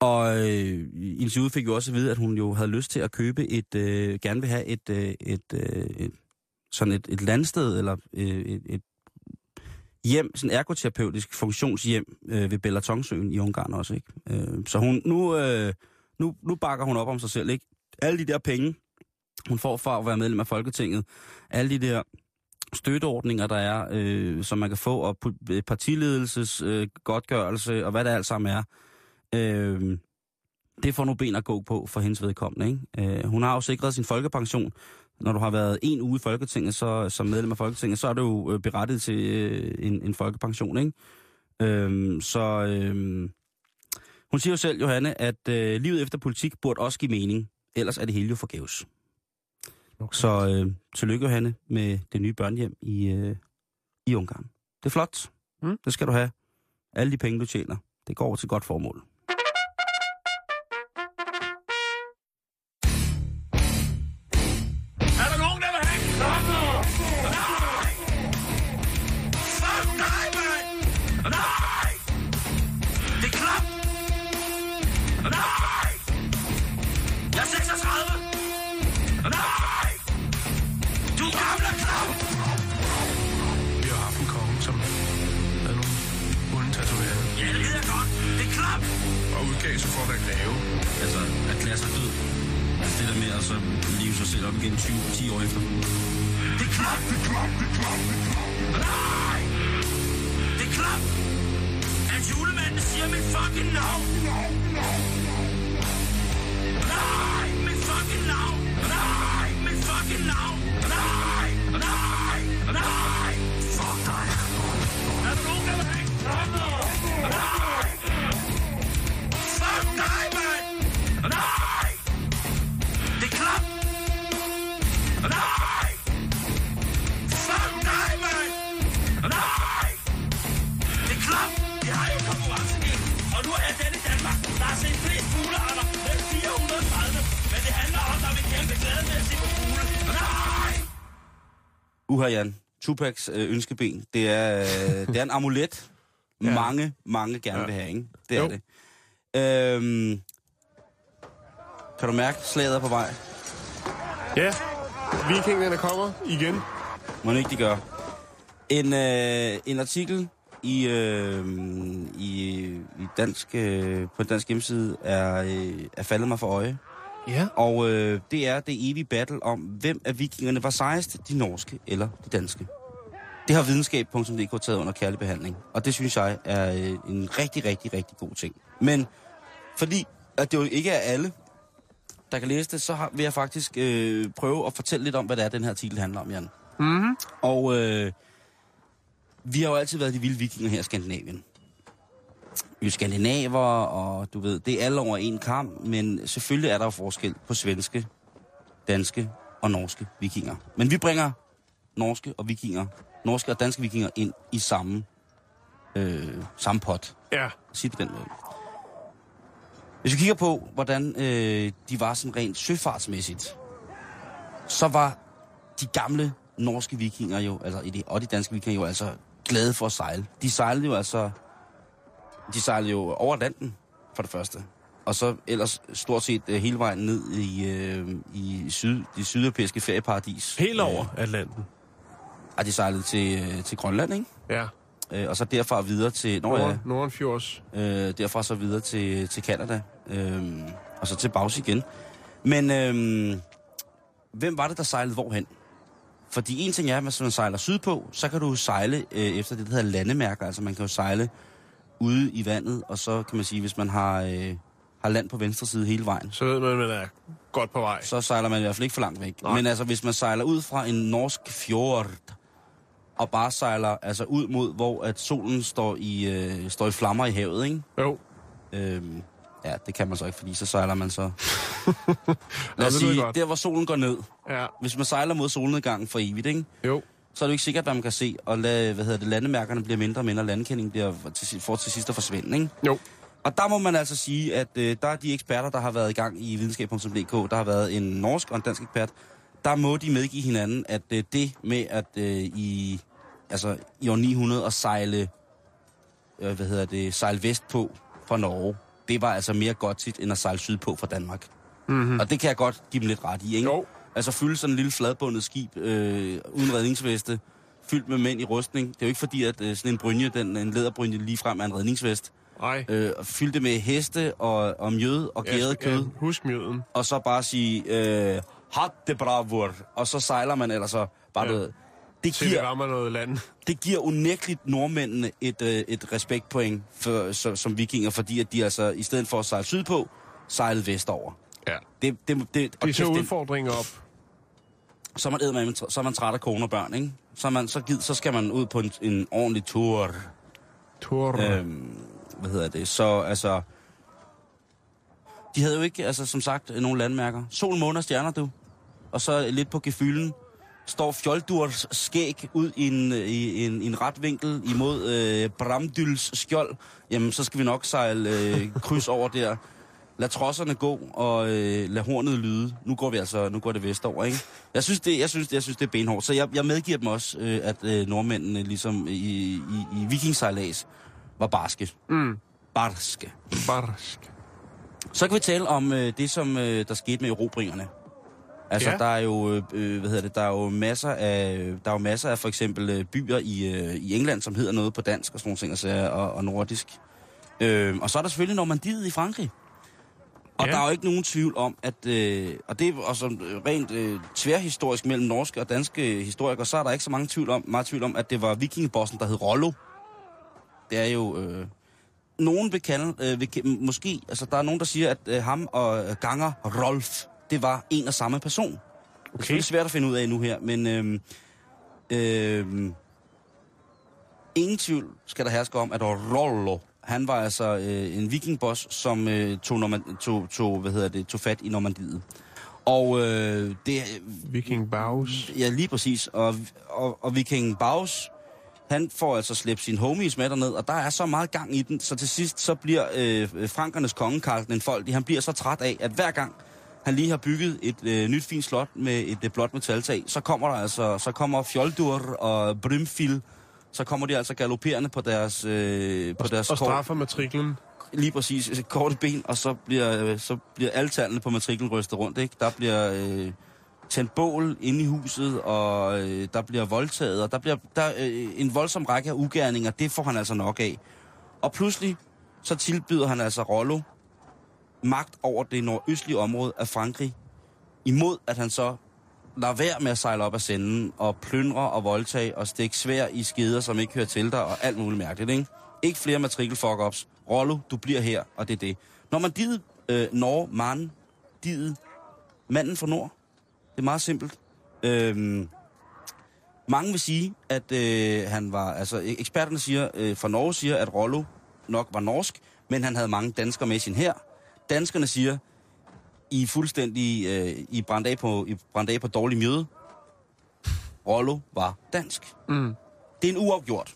og øh, i interviewet fik jo også at vide, at hun jo havde lyst til at købe et, øh, gerne vil have et, øh, et, øh, et sådan et, et landsted, eller øh, et, et hjem, sådan ergoterapeutisk funktionshjem øh, ved Bellatonsøen i Ungarn også, ikke? Øh, så hun, nu, øh, nu, nu bakker hun op om sig selv, ikke? Alle de der penge, hun får fra at være medlem af Folketinget, alle de der støtteordninger, der er, øh, som man kan få, og øh, partiledelses øh, godtgørelse, og hvad det alt sammen er, øh, det får nu ben at gå på for hendes vedkommende. Ikke? Øh, hun har jo sikret sin folkepension. Når du har været en uge i Folketinget, så, som medlem af Folketinget, så er du jo øh, berettiget til øh, en, en folkepension. Ikke? Øh, så øh, hun siger jo selv, Johanne, at øh, livet efter politik burde også give mening. Ellers er det hele jo forgæves. Okay. Så øh, tillykke, Johanne, med det nye børnehjem i, øh, i Ungarn. Det er flot. Mm. Det skal du have. Alle de penge, du tjener, det går til godt formål. Er så død. Altså det der med at så leve sig selv op igen 20, 10 år efter. Det er klap! Det er klap! Det er klap! Det er klap! Nej! Det er klap! At julemanden siger mit fucking navn! Nej! Mit fucking navn! Nej! Mit fucking navn! Nej! Nej! Nej! Fuck dig! Er der nogen, der vil have en? Nej! Uha, Jan. Tupacs øh, ønskeben, det er, øh, det er en amulet, Ja. mange, mange gerne Ja. vil have, ikke? Det er Jo. det. Øhm, kan du mærke, slaget er på vej? Ja, vikingerne kommer igen. Må ikke de gør. En, øh, en artikel i, øh, i, i dansk, øh, på dansk hjemmeside er, øh, er faldet mig for øje. Ja. Og øh, det er det evige battle om, hvem af vikingerne var sejest, de norske eller de danske. Det har videnskab.dk taget under kærlig behandling, og det synes jeg er øh, en rigtig, rigtig, rigtig god ting. Men fordi at det jo ikke er alle, der kan læse det, så har, vil jeg faktisk øh, prøve at fortælle lidt om, hvad det er, den her artikel handler om, Jan. Mm-hmm. Og øh, vi har jo altid været de vilde vikinger her i Skandinavien. Vi er skandinaver, og du ved, det er alle over en kamp, men selvfølgelig er der forskel på svenske, danske og norske vikinger. Men vi bringer norske og vikinger, norske og danske vikinger ind i samme, øh, samme pot. Ja. Sig det på den måde. Hvis vi kigger på, hvordan øh, de var sådan rent søfartsmæssigt, så var de gamle norske vikinger jo, altså og de danske vikinger jo altså glade for at sejle. De sejlede jo altså, de sejlede jo over Atlanten, for det første. Og så ellers stort set øh, hele vejen ned i, øh, i syd, de sydeuropæiske ferieparadis. Helt over Atlanten. Og de sejlede til, øh, til Grønland, ikke? Ja. Øh, og så derfra videre til... Nå, ja, Norden, Nordenfjords. øh, derfra så videre til, til Canada, øh, og så til Bags igen. Men øh, hvem var det, der sejlede hvorhen? Fordi en ting er, at hvis man sejler sydpå, så kan du sejle øh, efter det, der hedder landemærker. Altså man kan jo sejle ude i vandet, og så kan man sige, hvis man har, øh, har land på venstre side hele vejen, Så ved man, at man er godt på vej. så sejler man i hvert fald ikke for langt væk. Nej. Men altså, hvis man sejler ud fra en norsk fjord, og bare sejler altså ud mod, hvor at solen står i, øh, står i flammer i havet, ikke? Jo. Øhm, ja, det kan man så ikke, fordi så sejler man så... Lad os sige, der hvor solen går ned. Ja. Hvis man sejler mod solnedgangen for evigt, ikke? Jo. Så er det jo ikke sikkert, hvad man kan se. Og lad, hvad hedder det, landemærkerne bliver mindre og mindre, og landkendingen bliver til, får til sidst at forsvinde, ikke? Jo. Og der må man altså sige, at øh, der er de eksperter, der har været i gang i videnskab.dk, der har været en norsk og en dansk ekspert, der må de medgive hinanden, at øh, det med at øh, i, altså, i år 900 at sejle, øh, hvad hedder det, sejle vestpå fra Norge, det var altså mere godt tit, end at sejle sydpå fra Danmark. Mm-hmm. Og det kan jeg godt give dem lidt ret i, ikke? Jo. Altså fylde sådan en lille fladbundet skib øh, uden redningsveste, fyldt med mænd i rustning. Det er jo ikke fordi, at øh, sådan en brynje, den, en læderbrynje lige frem er en redningsvest. Nej. Øh, og fylde det med heste og, og mjød og gæret kød. Ja, husk mjøden. Og så bare sige, øh, hat det bravur. Og så sejler man, eller så bare Ja. ja. det. Til det giver, rammer noget land. det giver unægteligt nordmændene et, øh, et respektpoint for, så, som vikinger, fordi at de altså, i stedet for at sejle sydpå, sejlede vestover. Ja. Det, det, det, og er så udfordringer op. så er man, eddermame så er man træt af kone og børn, ikke? Så, man, så, gid, så skal man ud på en, en ordentlig tur. Tor. Øhm, hvad hedder det? Så altså... De havde jo ikke, altså som sagt, nogen landmærker. Sol, måne og stjerner, du. og så lidt på gefylden, står Fjoldurs skæg ud i en, i en, i en ret vinkel imod øh, Bramdyls skjold, jamen så skal vi nok sejle øh, kryds over der. Lad trosserne gå, og øh, lad hornet lyde. Nu går vi altså, nu går det vestover, ikke? Jeg synes, det, jeg synes, det, jeg synes, det er benhårdt. Så jeg, jeg medgiver dem også, øh, at øh, nordmændene, ligesom i, i, i vikingsejlads, var barske. Mm. Barske. Barsk. Så kan vi tale om øh, det, som øh, der skete med erobringerne. Altså, Ja. der er jo, øh, øh, hvad hedder det, der er jo masser af, der er jo masser af for eksempel øh, byer i, øh, i England, som hedder noget på dansk og sådan nogle ting, og, sager, og, og nordisk. Øh, og så er der selvfølgelig Normandiet i Frankrig. Og Ja. der er jo ikke nogen tvivl om, at, øh, og det også øh, rent øh, tværhistorisk mellem norske og danske historikere, så er der ikke så mange tvivl om, meget tvivl om, at det var vikingebossen, der hed Rollo. Det er jo... Øh, nogen vil kalde, øh, vil, ke- måske, altså der er nogen, der siger, at øh, ham og øh, Ganger Rolf, det var en og samme person. Det er Okay. svært at finde ud af nu her, men øh, øh, ingen tvivl skal der herske om, at Rollo, han var altså øh, en vikingboss, som øh, tog, Normand- tog, tog, hvad hedder det, tog fat i Normandiet. Og øh, det, Viking Baus. Ja, lige præcis. Og, og, og Viking Baus, han får altså slæbt sin homies med derned, og der er så meget gang i den, så til sidst så bliver øh, frankernes konge, Karl den Foldige, han bliver så træt af, at hver gang han lige har bygget et øh, nyt fint slot med et øh, blåt metaltag, så kommer der altså, så kommer Fjoldur og Brymfil, så kommer de altså galopperende på deres, øh, på deres Og kort- straffer matriklen. lige præcis øh, korte ben, og så bliver, øh, så bliver alle tallene på matriklen rystet rundt. Ikke? Der bliver øh, tændt bål inde i huset, og øh, der bliver voldtaget, og der bliver der, øh, en voldsom række af ugerninger. Det får han altså nok af. Og pludselig så tilbyder han altså Rollo magt over det nordøstlige område af Frankrig, imod at han så lad være med at sejle op af senden, og plyndre og voldtage, og stikke svær i skeder, som ikke hører til dig, og alt muligt mærkeligt, ikke? Ikke flere matrikel fuck ups Rollo, du bliver her, og det er det. Når man didet øh, Norge, man, didet manden fra Nord, det er meget simpelt. Øhm, mange vil sige, at øh, han var, altså e- eksperterne siger, øh, fra Norge siger, at Rollo nok var norsk, men han havde mange danskere med sin her. Danskerne siger, i er fuldstændig, øh, I brændte af på, I brændte af på dårlig mjøde. Rollo var dansk. Mm. Det er en uafgjort.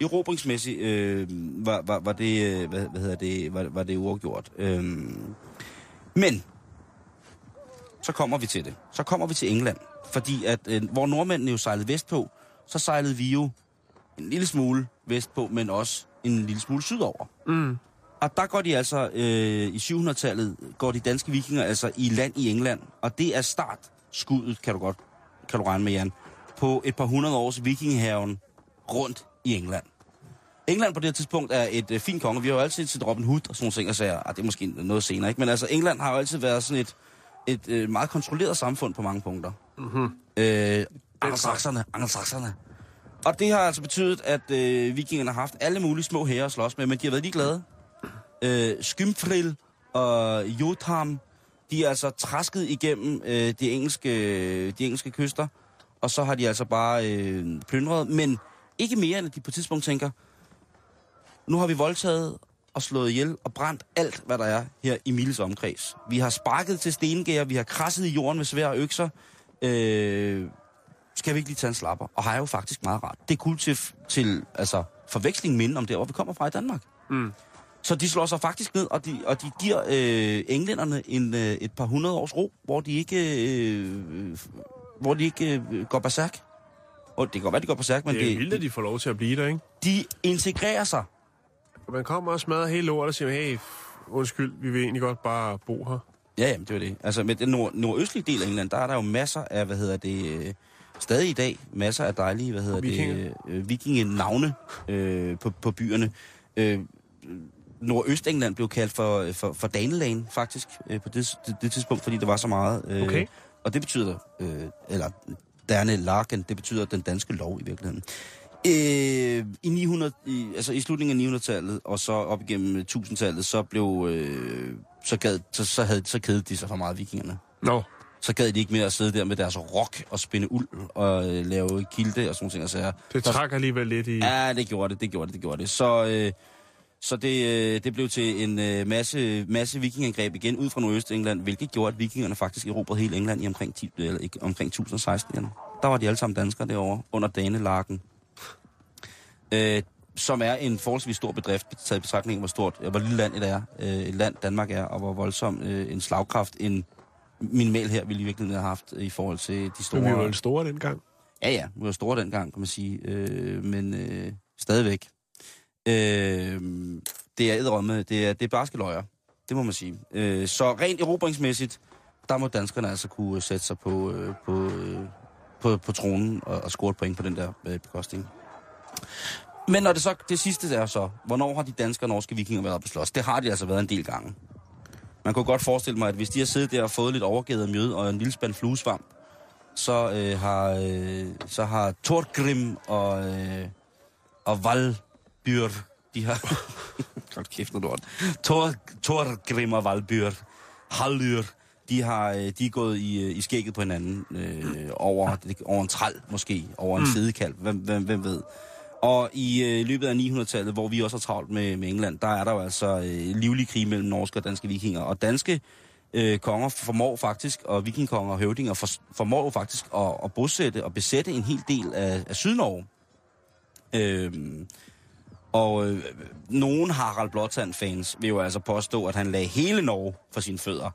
Erobringsmæssigt øh, var, var, var, det, øh, hvad, hvad hedder det, var, var det uafgjort. Øhm, men, så kommer vi til det. Så kommer vi til England. Fordi at, øh, hvor nordmændene jo sejlede vestpå, så sejlede vi jo en lille smule vestpå, men også en lille smule sydover. Mm. Og der går de altså, øh, i 700-tallet, går de danske vikinger altså i land i England. Og det er startskuddet, kan du godt, kan du regne med, Jan, på et par hundrede års vikingehaven rundt i England. England på det her tidspunkt er et øh, fint konge. Vi har jo altid set Robin Hood og sådan nogle ting, og sager, ah, det er måske noget senere, ikke? Men altså, England har jo altid været sådan et, et øh, meget kontrolleret samfund på mange punkter. Mm-hmm. Øh, angelsakserne, angelsakserne. Og det har altså betydet, at øh, vikingerne har haft alle mulige små hære at slås med, men de har været ligeglade. Øh, Skymfril og Jotham, de er altså træsket igennem øh, de, engelske, de engelske kyster, og så har de altså bare øh, plyndret, men ikke mere end at de på et tidspunkt tænker, nu har vi voldtaget og slået ihjel og brændt alt, hvad der er her i Miles omkreds. Vi har sparket til stengær, vi har krasset i jorden med svære økser. Øh, skal vi ikke lige tage en slapper? Og har jeg jo faktisk meget rart. Det er kun til, til altså, forveksling minde om der, hvor vi kommer fra i Danmark. Mm. Så de slår sig faktisk ned, og de, og de giver øh, englænderne en, øh, et par hundrede års ro, hvor de ikke, øh, hvor de ikke øh, går berserk. Og det kan godt være, de går berserk, men Det er det, vildt, at de får lov til at blive der, ikke? de integrerer sig. Man kommer og smadrer hele lortet og siger, hey, undskyld, vi vil egentlig godt bare bo her. Ja, jamen, det var det. Altså, med den nord- nordøstlige del af England, der er der jo masser af, hvad hedder det, øh, stadig i dag, masser af dejlige, hvad hedder Vikinger. det, øh, vikingenavne øh, på, på byerne. Øh, Nordøstengland blev kaldt for, for, for Daneland, faktisk, øh, på det, det, det tidspunkt, fordi der var så meget. Øh, Okay. Og det betyder, øh, eller Derne Larken, det betyder den danske lov i virkeligheden. Øh, i, 900, i, altså i slutningen af 900-tallet, og så op igennem 1000-tallet, så blev, øh, så, gad, så, så, havde, så kedede de sig for meget, vikingerne. Nå, Så gad de ikke mere at sidde der med deres rock og spænde uld og øh, lave kilde og sådan nogle ting. Og sager. det Så- trækker alligevel lidt i... Ja, det gjorde det, det gjorde det, det gjorde det. Så, øh, Så det, øh, det blev til en øh, masse, masse vikingangreb igen ud fra Nordøst-England, hvilket gjorde, at vikingerne faktisk erobrede hele England i omkring, 10, eller, ikke, omkring 1016. Igen. Der var de alle sammen danskere derovre, under Danelarken. Øh, som er en forholdsvis stor bedrift, taget i betragtning, hvor stort, hvor lille land det er, øh, et land Danmark er, og hvor voldsom øh, en slagkraft en minimal her ville i virkeligheden have haft i forhold til de store... Men vi var jo store dengang. Ja, ja, vi var store dengang, kan man sige. Øh, men øh, stadigvæk. Øh, det er edderomme, det er, det er barske løjer. Det må man sige. Øh, så rent erobringsmæssigt, der må danskerne altså kunne sætte sig på, øh, på, øh, på, på tronen og, og score et point på den der øh, bekostning. Men når det så, det sidste er så, hvornår har de danske og norske vikinger været på slås? Det har de altså været en del gange. Man kunne godt forestille mig, at hvis de har siddet der og fået lidt overgivet af mjød og en lille spand fluesvamp, så øh, har, øh, så har Torgrim og, øh, og Valbyr, de har... Godt kæft, noget lort. Tor, Torgrim og Valbyr, Hallyr, de har øh, de er gået i, øh, i skægget på hinanden øh, over, over en træl måske, over en mm. fedekalv, hvem, hvem, hvem ved. Og i øh, løbet af 900-tallet, hvor vi også har travlt med, med England, der er der jo altså øh, livlig krig mellem norske og danske vikinger. Og danske øh, konger formår faktisk, og vikingkonger og høvdinger for, formår jo faktisk at, at bosætte og besætte en hel del af, af Sydnorge. Øh, og øh, nogen Harald Blåtand-fans vil jo altså påstå, at han lagde hele Norge for sine fødder.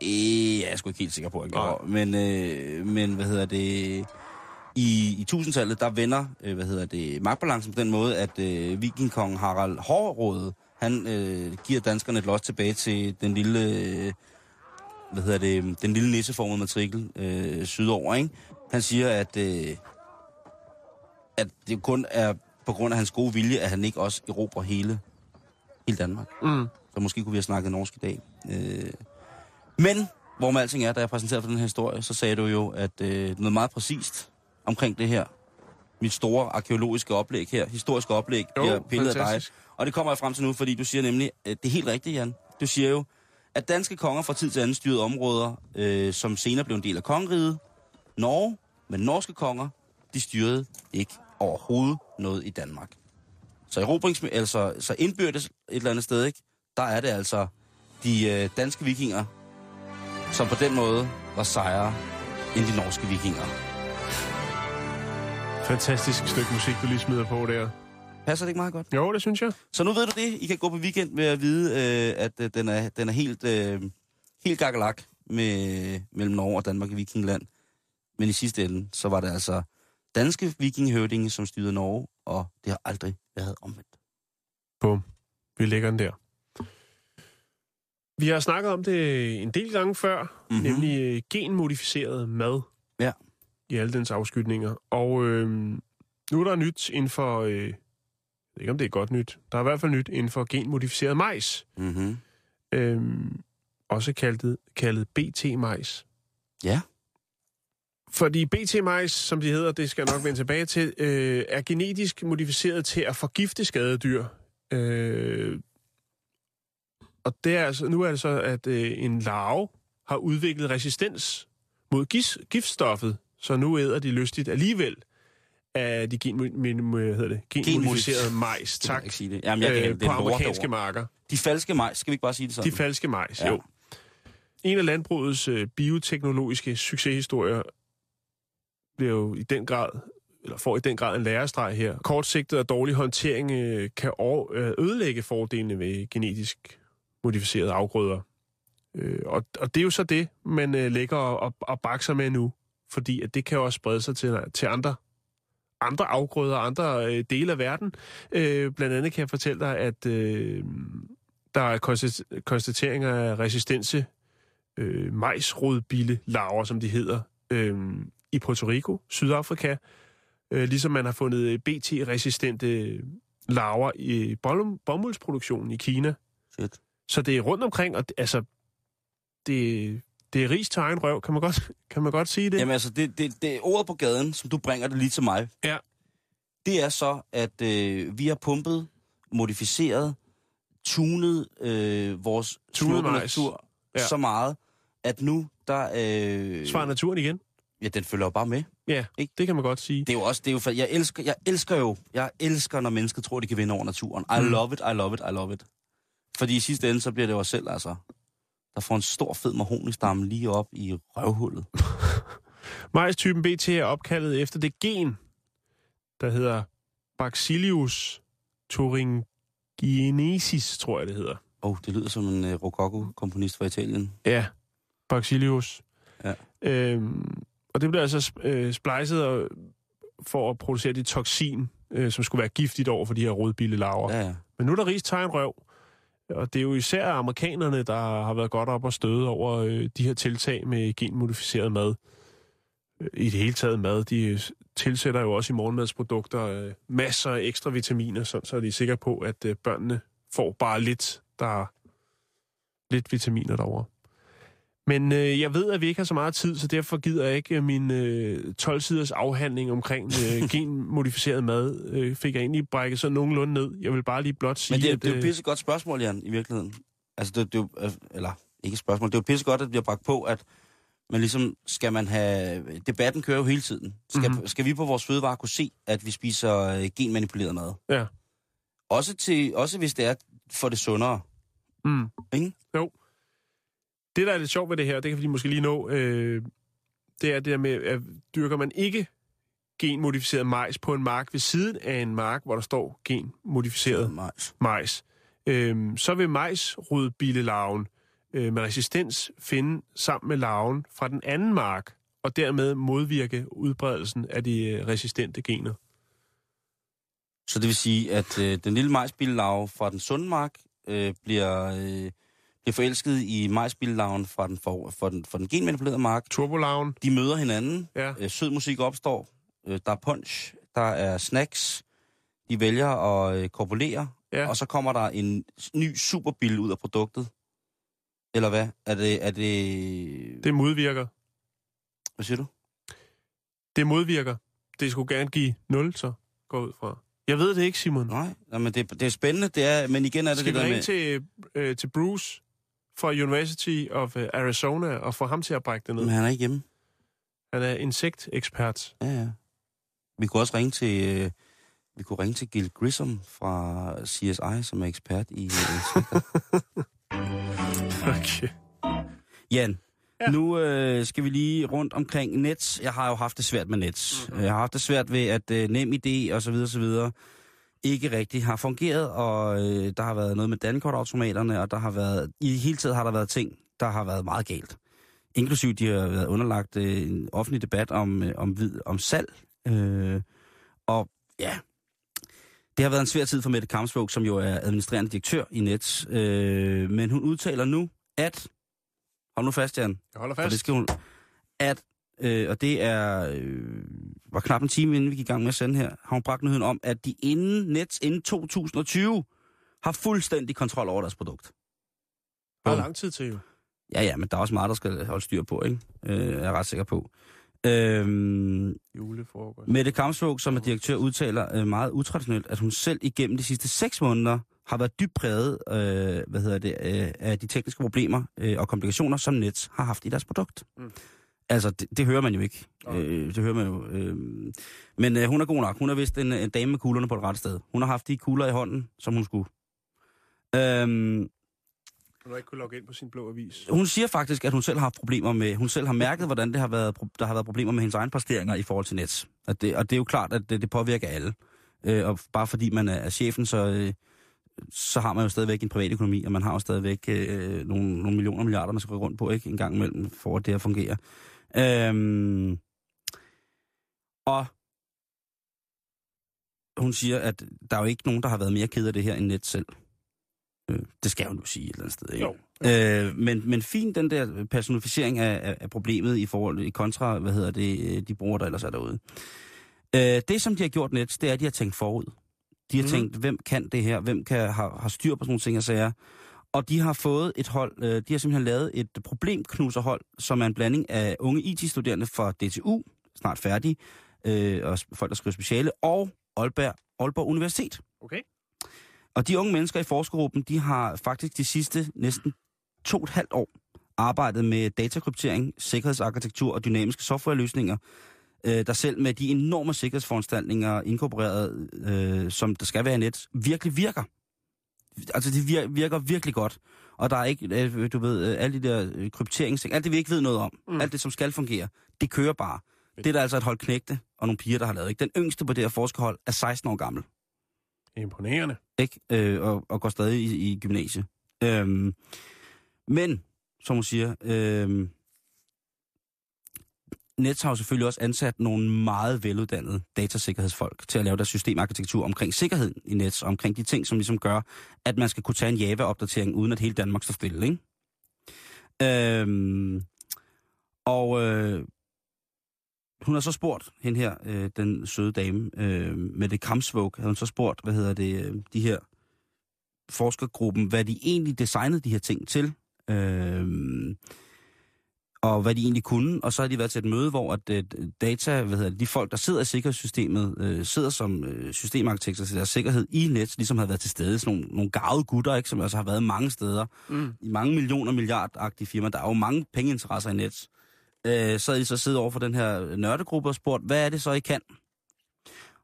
Det er jeg sgu ikke helt sikker på, at gjorde. Men, øh, men hvad hedder det... I, i tusindtallet, der vender, øh, hvad hedder det, magtbalancen på den måde, at øh, vikingkongen Harald Hårråd, han øh, giver danskerne et los tilbage til den lille, øh, hvad hedder det, den lille nisseformede matrikel øh, sydover, ikke? Han siger, at, øh, at det kun er på grund af hans gode vilje, at han ikke også erobrer hele, hele Danmark. Mm. Så måske kunne vi have snakket norsk i dag. Øh, men, hvor med alting er, da jeg præsenterede for den her historie, så sagde du jo, at øh, noget meget præcist omkring det her, mit store arkeologiske oplæg her, historiske oplæg, Jo, bliver pillet af dig. fantastisk. Og det kommer jeg frem til nu, fordi du siger nemlig, at det er helt rigtigt, Jan. Du siger jo, at danske konger fra tid til anden styrede områder, øh, som senere blev en del af kongeriget, Norge, men norske konger, de styrede ikke overhovedet noget i Danmark. Så erobrings, altså, så indbyrdes et eller andet sted, ikke? der er det altså de øh, danske vikinger, som på den måde var sejre end de norske vikinger. Fantastisk stykke musik, du lige smider på der. Passer det ikke meget godt? Jo, det synes jeg. Så nu ved du det. I kan gå på weekend med at vide, øh, at øh, den, er, den er helt, øh, helt gakkelak med, mellem Norge og Danmark i Vikingland. Men i sidste ende, så var det altså danske vikinghøvdinge, som styrede Norge, og det har aldrig været omvendt. Bum. Vi lægger den der. Vi har snakket om det en del gange før, Mhm. mm-hmm. nemlig øh, genmodificeret mad. Ja. I alle dens afskytninger. Og øh, nu er der nyt inden for... Øh, jeg ved ikke, om det er godt nyt. Der er i hvert fald nyt inden for genmodificeret majs. Mm-hmm. Øh, også kaldet, kaldet BT-majs. Ja. Fordi BT-majs, som de hedder, det skal jeg nok vende tilbage til, øh, er genetisk modificeret til at forgifte skadedyr. Øh, og det er altså, nu er det så, at øh, en larve har udviklet resistens mod gis, giftstoffet, så nu æder de lystigt alligevel af de gen, hvad hedder det, genmodificerede majs. Jeg Tak. ikke sige det. Jamen, jeg kan, Øh, det på er amerikanske marker. De falske majs, skal vi ikke bare sige det sådan? De falske majs, ja. jo. En af landbrugets øh, bioteknologiske succeshistorier bliver jo i den grad, eller får i den grad en lærestreg her. Kortsigtet og dårlig håndtering øh, kan over, øh, ødelægge fordelene ved genetisk modificerede afgrøder. Øh, og, og det er jo så det, man øh, lægger og, og, og bakser med nu, fordi at det kan også sprede sig til, til andre andre afgrøder, andre øh, dele af verden. Øh, blandt andet kan jeg fortælle dig, at øh, der er konstateringer af resistense øh, majsrodbille larver, som de hedder, øh, i Puerto Rico, Sydafrika, øh, ligesom man har fundet BT-resistente larver i bollum- bomuldsproduktionen i Kina. Shit. Så det er rundt omkring, og det- altså, det, det er til egen røv, kan man godt, kan man godt sige det? Jamen altså, det, det, det ordet på gaden, som du bringer det lige til mig, Ja. det er så, at øh, vi har pumpet, modificeret, tunet øh, vores Tunet natur Ja. så meget, at nu der... Øh, Svar naturen igen. Ja, den følger jo bare med. Ja, Ikke? det kan man godt sige. Det er jo også, det er jo, jeg elsker, jeg elsker jo, jeg elsker, når mennesker tror, de kan vinde over naturen. I Mm. love it, I love it, I love it. Fordi i sidste ende, så bliver det jo os selv, altså, der får en stor fed mahonistamme lige op i røvhullet. Majstypen BT er opkaldet efter det gen, der hedder Bacillus thuringiensis, tror jeg det hedder. Åh, oh, det lyder som en uh, rococo-komponist fra Italien. Ja, Bacillus. Ja. Øhm, og det bliver altså øh, og, for at producere det toksin, øh, som skulle være giftigt over for de her rødbillelarver. Ja, ja. Men nu er der rigs røv. Og det er jo især amerikanerne, der har været godt op og støde over øh, de her tiltag med genmodificeret mad. Øh, I det hele taget mad. De tilsætter jo også i morgenmadsprodukter øh, masser af ekstra vitaminer, sådan, så er de sikre på, at øh, børnene får bare lidt, der er lidt vitaminer derovre. Men øh, jeg ved, at vi ikke har så meget tid, så derfor gider jeg ikke øh, min øh, 12-siders afhandling omkring øh, genmodificeret mad. Øh, fik jeg egentlig brækket sådan nogenlunde ned. Jeg vil bare lige blot sige, Men det, er- at... det er jo øh, et pissegodt spørgsmål, Jan, i virkeligheden. Altså, det, det er jo, øh, eller ikke et spørgsmål, det er jo pissegodt, at det bliver bragt på, at man ligesom, skal man have, debatten kører jo hele tiden. Skal, Mhm. mm-hmm. skal vi på vores fødevare kunne se, at vi spiser øh, genmanipuleret mad? Ja. Også, til, også hvis det er for det sundere. Mm. Ikke? Jo. Det, der er lidt sjovt ved det her, det kan vi måske lige nå, øh, det er det der med, at dyrker man ikke genmodificeret majs på en mark ved siden af en mark, hvor der står genmodificeret majs, majs øh, så vil majsrødbillelarven øh, med resistens finde sammen med larven fra den anden mark, og dermed modvirke udbredelsen af de øh, resistente gener. Så det vil sige, at øh, den lille majsbillelarve fra den sunde mark øh, bliver, øh, bliver forelsket i majsbillelarven fra den, for, for den, for den genmanipulerede mark. Turbolarven. De møder hinanden. Ja. Øh, sød musik opstår. Øh, der er punch. Der er snacks. De vælger at øh, korpulere. Ja. Og så kommer der en ny superbil ud af produktet. Eller hvad? Er det... Er det... Det modvirker. Hvad siger du? Det modvirker. Det skulle gerne give 0, så går ud fra. Jeg ved det ikke, Simon. Nej, men det, det er spændende, det er, men igen er det Skal det der med... til, øh, til Bruce fra University of øh, Arizona og få ham til at brække det ned? Men han er ikke hjemme. Han er insektekspert. Ja, ja. Vi kunne også ringe til... Øh, vi kunne ringe til Gil Grissom fra CSI, som er ekspert i øh, insekter. Okay. Jan, ja. nu øh, skal vi lige rundt omkring Nets. Jeg har jo haft det svært med Nets. Mm-hmm. Jeg har haft det svært ved, at øh, nem idé og så videre, så videre ikke rigtig har fungeret, og øh, der har været noget med dankortautomaterne, og der har været, i hele tiden har der været ting, der har været meget galt. Inklusiv de har været underlagt øh, en offentlig debat om, øh, om, vid, om salg. Øh, og ja, det har været en svær tid for Mette Kamsvåg, som jo er administrerende direktør i Nets. Øh, men hun udtaler nu, at... Hold nu fast, Jan. Jeg holder For fast. det skal hun... At, øh, og det er... Øh, var knap en time, inden vi gik i gang med at sende her, har hun bragt nyheden om, at de inden Nets inden 2020 har fuldstændig kontrol over deres produkt. Der er lang tid til jo. Ja, ja, men der er også meget, der skal holde styr på, ikke? Øh, jeg er ret sikker på. Øhm, Julefrokost. Mette Kamsvåg, som er direktør, udtaler øh, meget utraditionelt, at hun selv igennem de sidste seks måneder har været dybt præget øh, hvad hedder det, øh, af de tekniske problemer øh, og komplikationer, som Nets har haft i deres produkt. Mm. Altså, det, det hører man jo ikke. Nej. Øh, det hører man jo. Øh, men øh, hun er god nok. Hun er vist en, en dame med kuglerne på det rette sted. Hun har haft de kugler i hånden, som hun skulle. Øhm, Hun har ikke kunnet logge ind på sin blå avis. hun siger faktisk, at hun selv har haft problemer med, hun selv har mærket, hvordan det har været, der har været problemer med hendes egne præsteringer i forhold til Nets. At det, og det er jo klart, at det, det påvirker alle. Øh, og bare fordi man er, chefen, så, øh, så har man jo stadigvæk en privat økonomi, og man har jo stadigvæk øh, nogle, nogle millioner milliarder, man skal gå rundt på, ikke? En gang imellem, for at det her fungerer. Øhm, og hun siger, at der er jo ikke nogen, der har været mere ked af det her end Net selv. Øh, det skal hun jo sige et eller andet sted, ikke? Jo. Øh, men, men fint den der personificering af, af, af problemet i forhold i kontra, hvad hedder det, øh, de brugere, der ellers er derude. Øh, det, som de har gjort net, det er, at de har tænkt forud. De har mm. tænkt, hvem kan det her? Hvem kan har, har styr på sådan nogle ting og sager? Og de har fået et hold, øh, de har simpelthen lavet et problemknuserhold, som er en blanding af unge IT-studerende fra DTU, snart færdige, øh, og folk, der skriver speciale, og Aalborg, Aalborg Universitet. Okay. Og de unge mennesker i forskergruppen, de har faktisk de sidste næsten to og et halvt år arbejdet med datakryptering, sikkerhedsarkitektur og dynamiske softwareløsninger, øh, der selv med de enorme sikkerhedsforanstaltninger inkorporeret, øh, som der skal være i net, virkelig virker. Altså, det vir- virker virkelig godt. Og der er ikke, øh, du ved, øh, alle de der øh, krypteringsting, alt det vi ikke ved noget om, mm. alt det som skal fungere, det kører bare. Det er der altså et hold knægte og nogle piger, der har lavet. Ikke? Den yngste på det her forskerhold er 16 år gammel. Imponerende. Ikke? Øh, og, og går stadig i, i gymnasie. Øhm, men, som hun siger, øhm, Nets har jo selvfølgelig også ansat nogle meget veluddannede datasikkerhedsfolk til at lave deres systemarkitektur omkring sikkerheden i Nets, og omkring de ting, som ligesom gør, at man skal kunne tage en Java-opdatering, uden at hele Danmark står stille, ikke? Øhm, og øh, hun har så spurgt, hende her, øh, den søde dame, øh, med det kramsvåg, har hun så spurgt, hvad hedder det, øh, de her forskergruppen, hvad de egentlig designede de her ting til. Øh, og hvad de egentlig kunne, og så har de været til et møde, hvor at, øh, data, hvad hedder det, de folk, der sidder i sikkerhedssystemet, øh, sidder som øh, systemarkitekter til deres sikkerhed i net, ligesom har været til stede, sådan nogle, nogle gavede gutter, ikke, som altså har været mange steder, mm. i mange millioner, milliardagtige firmaer. Der er jo mange pengeinteresser i net. Øh, så havde de så siddet over for den her nørdegruppe og spurgt, hvad er det så, I kan?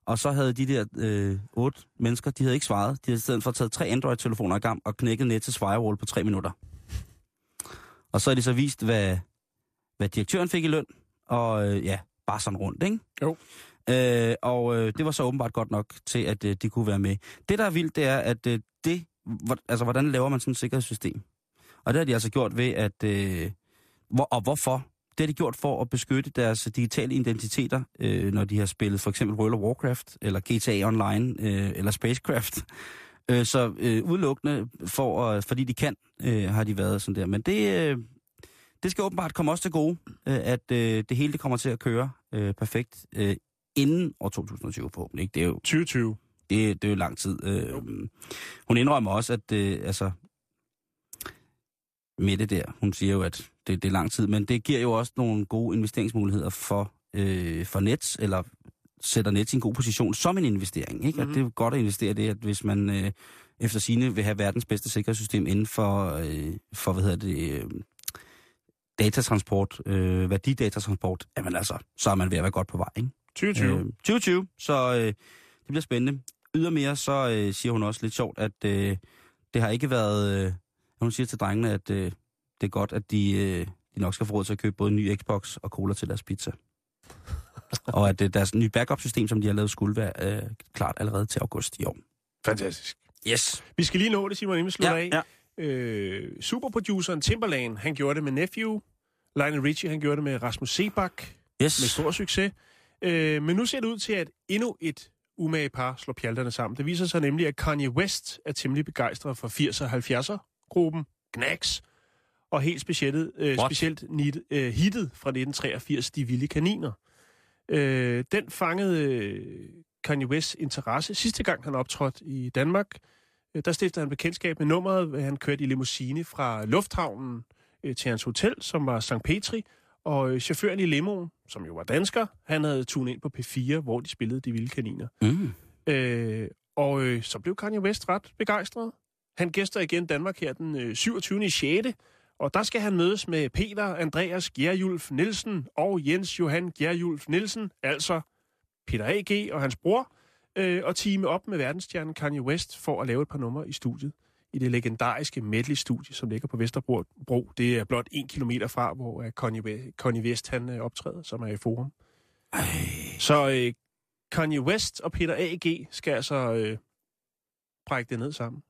Og så havde de der øh, otte mennesker, de havde ikke svaret. De havde i stedet for taget tre Android-telefoner i gang og knækket Nets firewall på tre minutter. Og så har de så vist, hvad, hvad direktøren fik i løn, og øh, ja, bare sådan rundt, ikke? Jo. Øh, og øh, det var så åbenbart godt nok til, at øh, de kunne være med. Det, der er vildt, det er, at øh, det, hvor, altså, hvordan laver man sådan et sikkerhedssystem? Og det har de altså gjort ved, at... Øh, hvor, og hvorfor? Det har de gjort for at beskytte deres digitale identiteter, øh, når de har spillet for eksempel World of Warcraft, eller GTA Online, øh, eller Spacecraft. Øh, så øh, udelukkende, for, øh, fordi de kan, øh, har de været sådan der. Men det, øh, det skal åbenbart komme også til gode, øh, at øh, det hele det kommer til at køre øh, perfekt øh, inden år 2020 forhåbentlig. Ikke? Det er jo 2020. det, det er jo lang tid. Øh, hun indrømmer også, at øh, altså, med det der, hun siger jo, at det, det er lang tid, men det giver jo også nogle gode investeringsmuligheder for, øh, for Nets, eller sætter Nets i en god position som en investering. Ikke? Mm-hmm. At det er godt at investere det, at hvis man øh, efter sine vil have verdens bedste sikkerhedssystem inden for, øh, for hvad hedder det, øh, datatransport, øh, værdidatatransport, jamen altså, så er man ved at være godt på vej. Ikke? 2020. Øh, 2020, så øh, det bliver spændende. Ydermere så øh, siger hun også lidt sjovt, at øh, det har ikke været... Øh, hun siger til drengene, at øh, det er godt, at de, øh, de nok skal få råd til at købe både en ny Xbox og cola til deres pizza. og at øh, deres nye backup-system, som de har lavet, skulle være øh, klart allerede til august i år. Fantastisk. Yes. Vi skal lige nå det, Simon, inden vi slutter Ja, af. Øh, superproduceren Timberlane, han gjorde det med Nephew. Lionel Richie, han gjorde det med Rasmus Sebak Yes. med stor succes. Øh, men nu ser det ud til, at endnu et umage par slår pjalterne sammen. Det viser sig nemlig, at Kanye West er temmelig begejstret for 80'er og 70'er-gruppen Knacks, og helt specielt, øh, What? specielt nit, øh, hittet fra 1983, De Vilde Kaniner. Øh, den fangede øh, Kanye Wests interesse sidste gang, han optrådte i Danmark. Øh, der stiftede han bekendtskab med nummeret, han kørte i limousine fra lufthavnen øh, til hans hotel, som var St. Petri, og øh, chaufføren i limoen, som jo var dansker, han havde tunet ind på P4, hvor de spillede De Vilde Kaniner. Mm. Øh, og øh, så blev Kanye West ret begejstret. Han gæster igen Danmark her den øh, 27. 6. Og der skal han mødes med Peter Andreas Gjerjulf Nielsen og Jens Johan Gjerjulf Nielsen, altså Peter A.G. og hans bror, øh, og teame op med verdensstjernen Kanye West for at lave et par numre i studiet. I det legendariske medley-studie, som ligger på Vesterbro. Bro. Det er blot en kilometer fra, hvor øh, Kanye, Kanye West han, øh, optræder, som er i forum. Ej. Så øh, Kanye West og Peter A.G. skal altså øh, brække det ned sammen.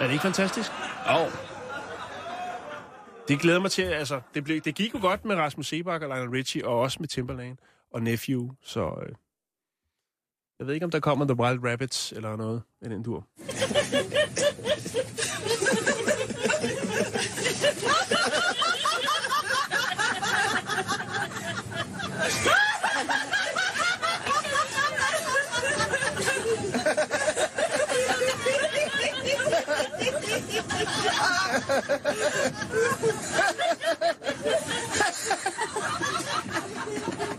Er det ikke fantastisk? Oh. Det glæder mig til, altså, det, blev, det gik jo godt med Rasmus Sebak og Lionel Richie, og også med Timberlane og Nephew, så øh, jeg ved ikke, om der kommer The Wild Rabbits eller noget af den dur.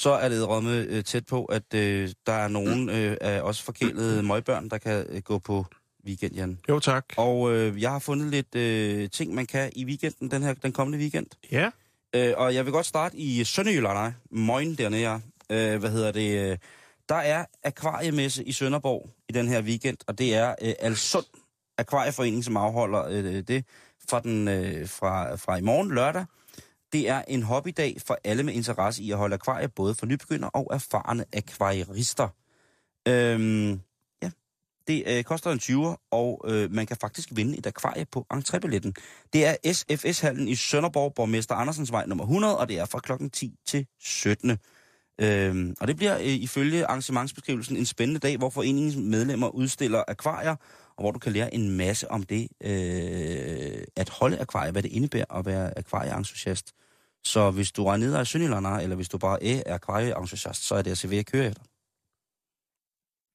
så er det rømme øh, tæt på, at øh, der er nogen øh, af os forkælede møgbørn, der kan øh, gå på weekend, Jan. Jo, tak. Og øh, jeg har fundet lidt øh, ting, man kan i weekenden, den her den kommende weekend. Ja. Øh, og jeg vil godt starte i Sønderjylland, nej. Møgen dernede. Øh, hvad hedder det? Øh, der er akvariemesse i Sønderborg i den her weekend, og det er øh, Alsund Akvarieforening, som afholder øh, det fra, den, øh, fra, fra i morgen lørdag. Det er en hobbydag for alle med interesse i at holde akvarier, både for nybegynder og erfarne akvarierister. Øhm, ja, det øh, koster en 20, og øh, man kan faktisk vinde et akvarie på entrébilletten. Det er SFS-hallen i Sønderborg, Borgmester Andersens vej nummer 100, og det er fra klokken 10 til 17. Øhm, og det bliver øh, ifølge arrangementsbeskrivelsen en spændende dag, hvor foreningens medlemmer udstiller akvarier, og hvor du kan lære en masse om det øh, at holde akvarier, hvad det indebærer at være akvarieentusiast. Så hvis du er nede af Sønderlander, eller hvis du bare er akvarieentusiast, så er det altså ved at køre efter.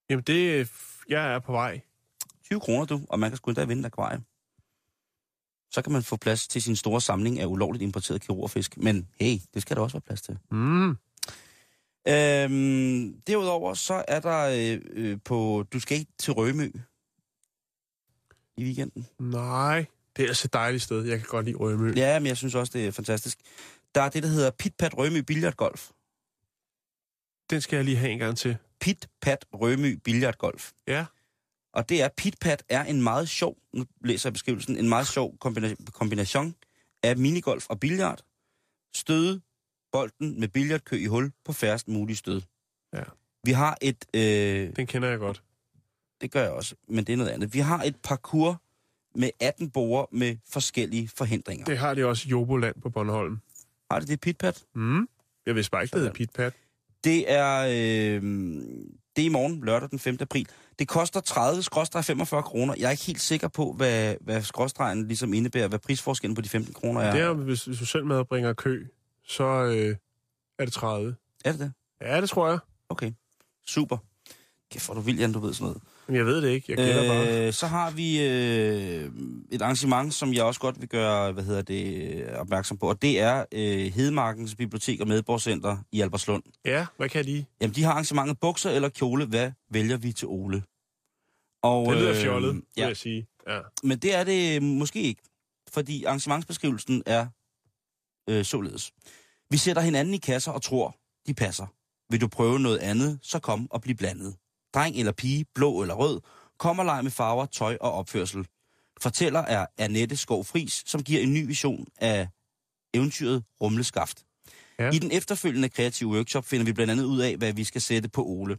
Jamen, det... Jeg er på vej. 20 kroner, du, og man kan sgu endda vinde et akvarie. Så kan man få plads til sin store samling af ulovligt importeret kirurgfisk. Men hey, det skal der også være plads til. Mm. Øhm, derudover så er der øh, øh, på... Du skal ikke til Rømø i weekenden. Nej, det er altså et dejligt sted. Jeg kan godt lide Rømø. Ja, men jeg synes også, det er fantastisk. Der er det, der hedder Pit Pat Rømø Billiardgolf. Den skal jeg lige have en gang til. Pit Pat Rømø Billiardgolf. Ja. Og det er, Pit Pat er en meget sjov, nu læser jeg beskrivelsen, en meget sjov kombina- kombination af minigolf og billard. Støde bolden med billiardkø i hul på færrest mulig stød. Ja. Vi har et... Øh, Den kender jeg godt. det gør jeg også, men det er noget andet. Vi har et parcours med 18 borer med forskellige forhindringer. Det har de også i Joboland på Bornholm. Har det det Pitpat? Mm. Jeg vidste bare ikke, det hedder Pitpat. Det er, øh, det er i morgen, lørdag den 5. april. Det koster 30-45 kroner. Jeg er ikke helt sikker på, hvad, hvad skråstregen ligesom indebærer, hvad prisforskellen på de 15 kroner er. Det er, hvis, hvis du selv medbringer kø, så øh, er det 30. Er det det? Ja, det tror jeg. Okay. Super. Kæft, hvor du Jan, du ved sådan noget. Men jeg ved det ikke. Jeg gætter øh... bare. Øh, så har vi øh, et arrangement, som jeg også godt vil gøre hvad hedder det, opmærksom på, og det er øh, Hedemarkens Bibliotek og Medborgscenter i Alberslund. Ja, hvad kan de? Jamen, de har arrangementet bukser eller kjole. Hvad vælger vi til Ole? Og, Det lyder øh, fjollet, vil ja, jeg sige. Ja. men det er det måske ikke, fordi arrangementsbeskrivelsen er øh, således. Vi sætter hinanden i kasser og tror, de passer. Vil du prøve noget andet, så kom og bliv blandet. Dreng eller pige, blå eller rød, kom og leg med farver, tøj og opførsel. Fortæller er Annette Skov Fris, som giver en ny vision af eventyret Rumleskaft. Ja. I den efterfølgende kreative workshop finder vi blandt andet ud af, hvad vi skal sætte på Ole.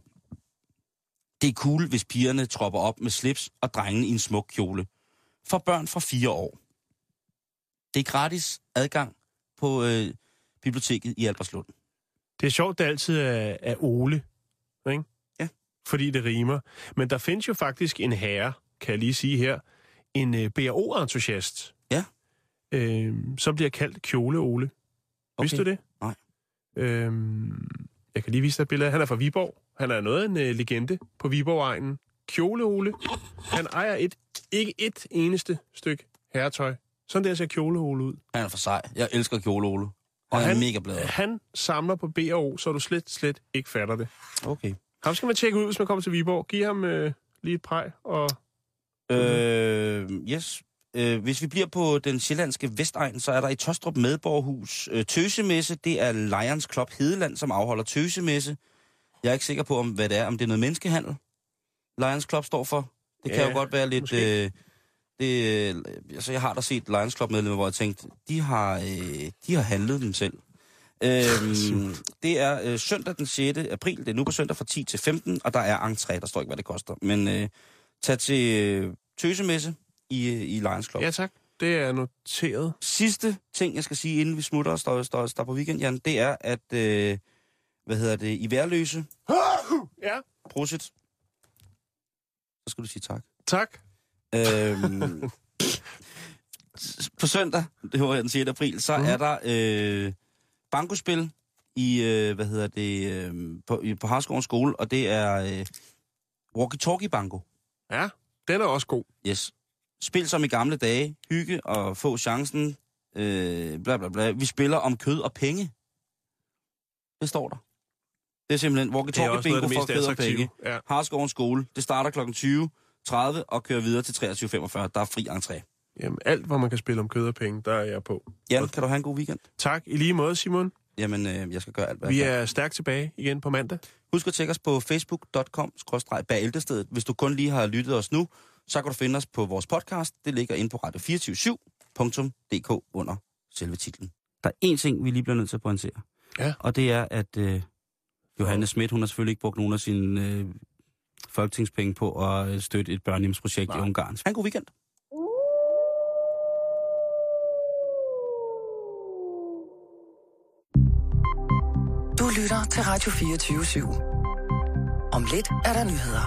Det er cool, hvis pigerne tropper op med slips og drengene i en smuk kjole. For børn fra fire år. Det er gratis adgang på øh, biblioteket i Alberslund. Det er sjovt, det altid er, er Ole, ikke? Ja. Fordi det rimer. Men der findes jo faktisk en herre, kan jeg lige sige her, en uh, BRO-entusiast. Ja. Øh, som bliver kaldt Kjole Ole. Okay. Vidste du det? Nej. Øhm, jeg kan lige vise dig et billede. Han er fra Viborg. Han er noget af en uh, legende på Viborg-egnen. Kjole Ole. Han ejer et, ikke et eneste stykke herretøj. Sådan der ser Kjole Ole ud. Han er for sej. Jeg elsker kjole Ole. Og han er mega blad. Han samler på BRO, så du slet, slet ikke fatter det. Okay. Ham skal man tjekke ud, hvis man kommer til Viborg. Giv ham øh, lige et præg. Og... Øh, yes. Øh, hvis vi bliver på den sjællandske Vestegn, så er der i Tostrup Medborghus øh, Tøsemesse. Det er Lions Club Hedeland, som afholder Tøsemesse. Jeg er ikke sikker på, om hvad det er. Om det er noget menneskehandel, Lions Club står for. Det kan Ja, jo godt være lidt... måske. Øh, det, øh, altså, jeg har da set Lions Club medlemmer, hvor jeg tænkte, de har, øh, de har handlet dem selv. Øhm, det er øh, søndag den 6. april. Det er nu på søndag fra 10 til 15, og der er entré. Der står ikke, hvad det koster. Men øh, tag til øh, tøsemesse i, øh, i Lions Club. Ja, tak. Det er noteret. Sidste ting, jeg skal sige, inden vi smutter og står, står, står på weekend, Jan, det er, at, øh, hvad hedder det, i værløse, Ja. prosit, så skal du sige tak. Tak. Øhm, s- på søndag, det var den 6. april, så mm. er der øh, bankospil i, øh, hvad hedder det, øh, på, i, på Harskovens skole, og det er øh, walkie-talkie banko. Ja, den er også god. Yes. Spil som i gamle dage, hygge og få chancen, øh, bla bla bla. Vi spiller om kød og penge. Det står der. Det er simpelthen walkie-talkie bingo for fædre attraktive. penge. Ja. Harskovens skole. Det starter kl. 20.30 og kører videre til 23.45. Der er fri entré. Jamen, alt, hvor man kan spille om kød og penge, der er jeg på. Jan, kan du have en god weekend? Tak. I lige måde, Simon. Jamen, øh, jeg skal gøre alt, hvad Vi jeg kan. er stærkt tilbage igen på mandag. Husk at tjekke os på facebook.com bæltestedet. Hvis du kun lige har lyttet os nu, så kan du finde os på vores podcast. Det ligger inde på radio247.dk under selve titlen. Der er én ting, vi lige bliver nødt til at pointere. Ja. Og det er, at øh, Johanne Schmidt, hun har selvfølgelig ikke brugt nogen af sine øh, folketingspenge på at øh, støtte et børnehjemsprojekt i Ungarn. Ha' en god weekend. Du lytter til Radio 24 /7. Om lidt er der nyheder.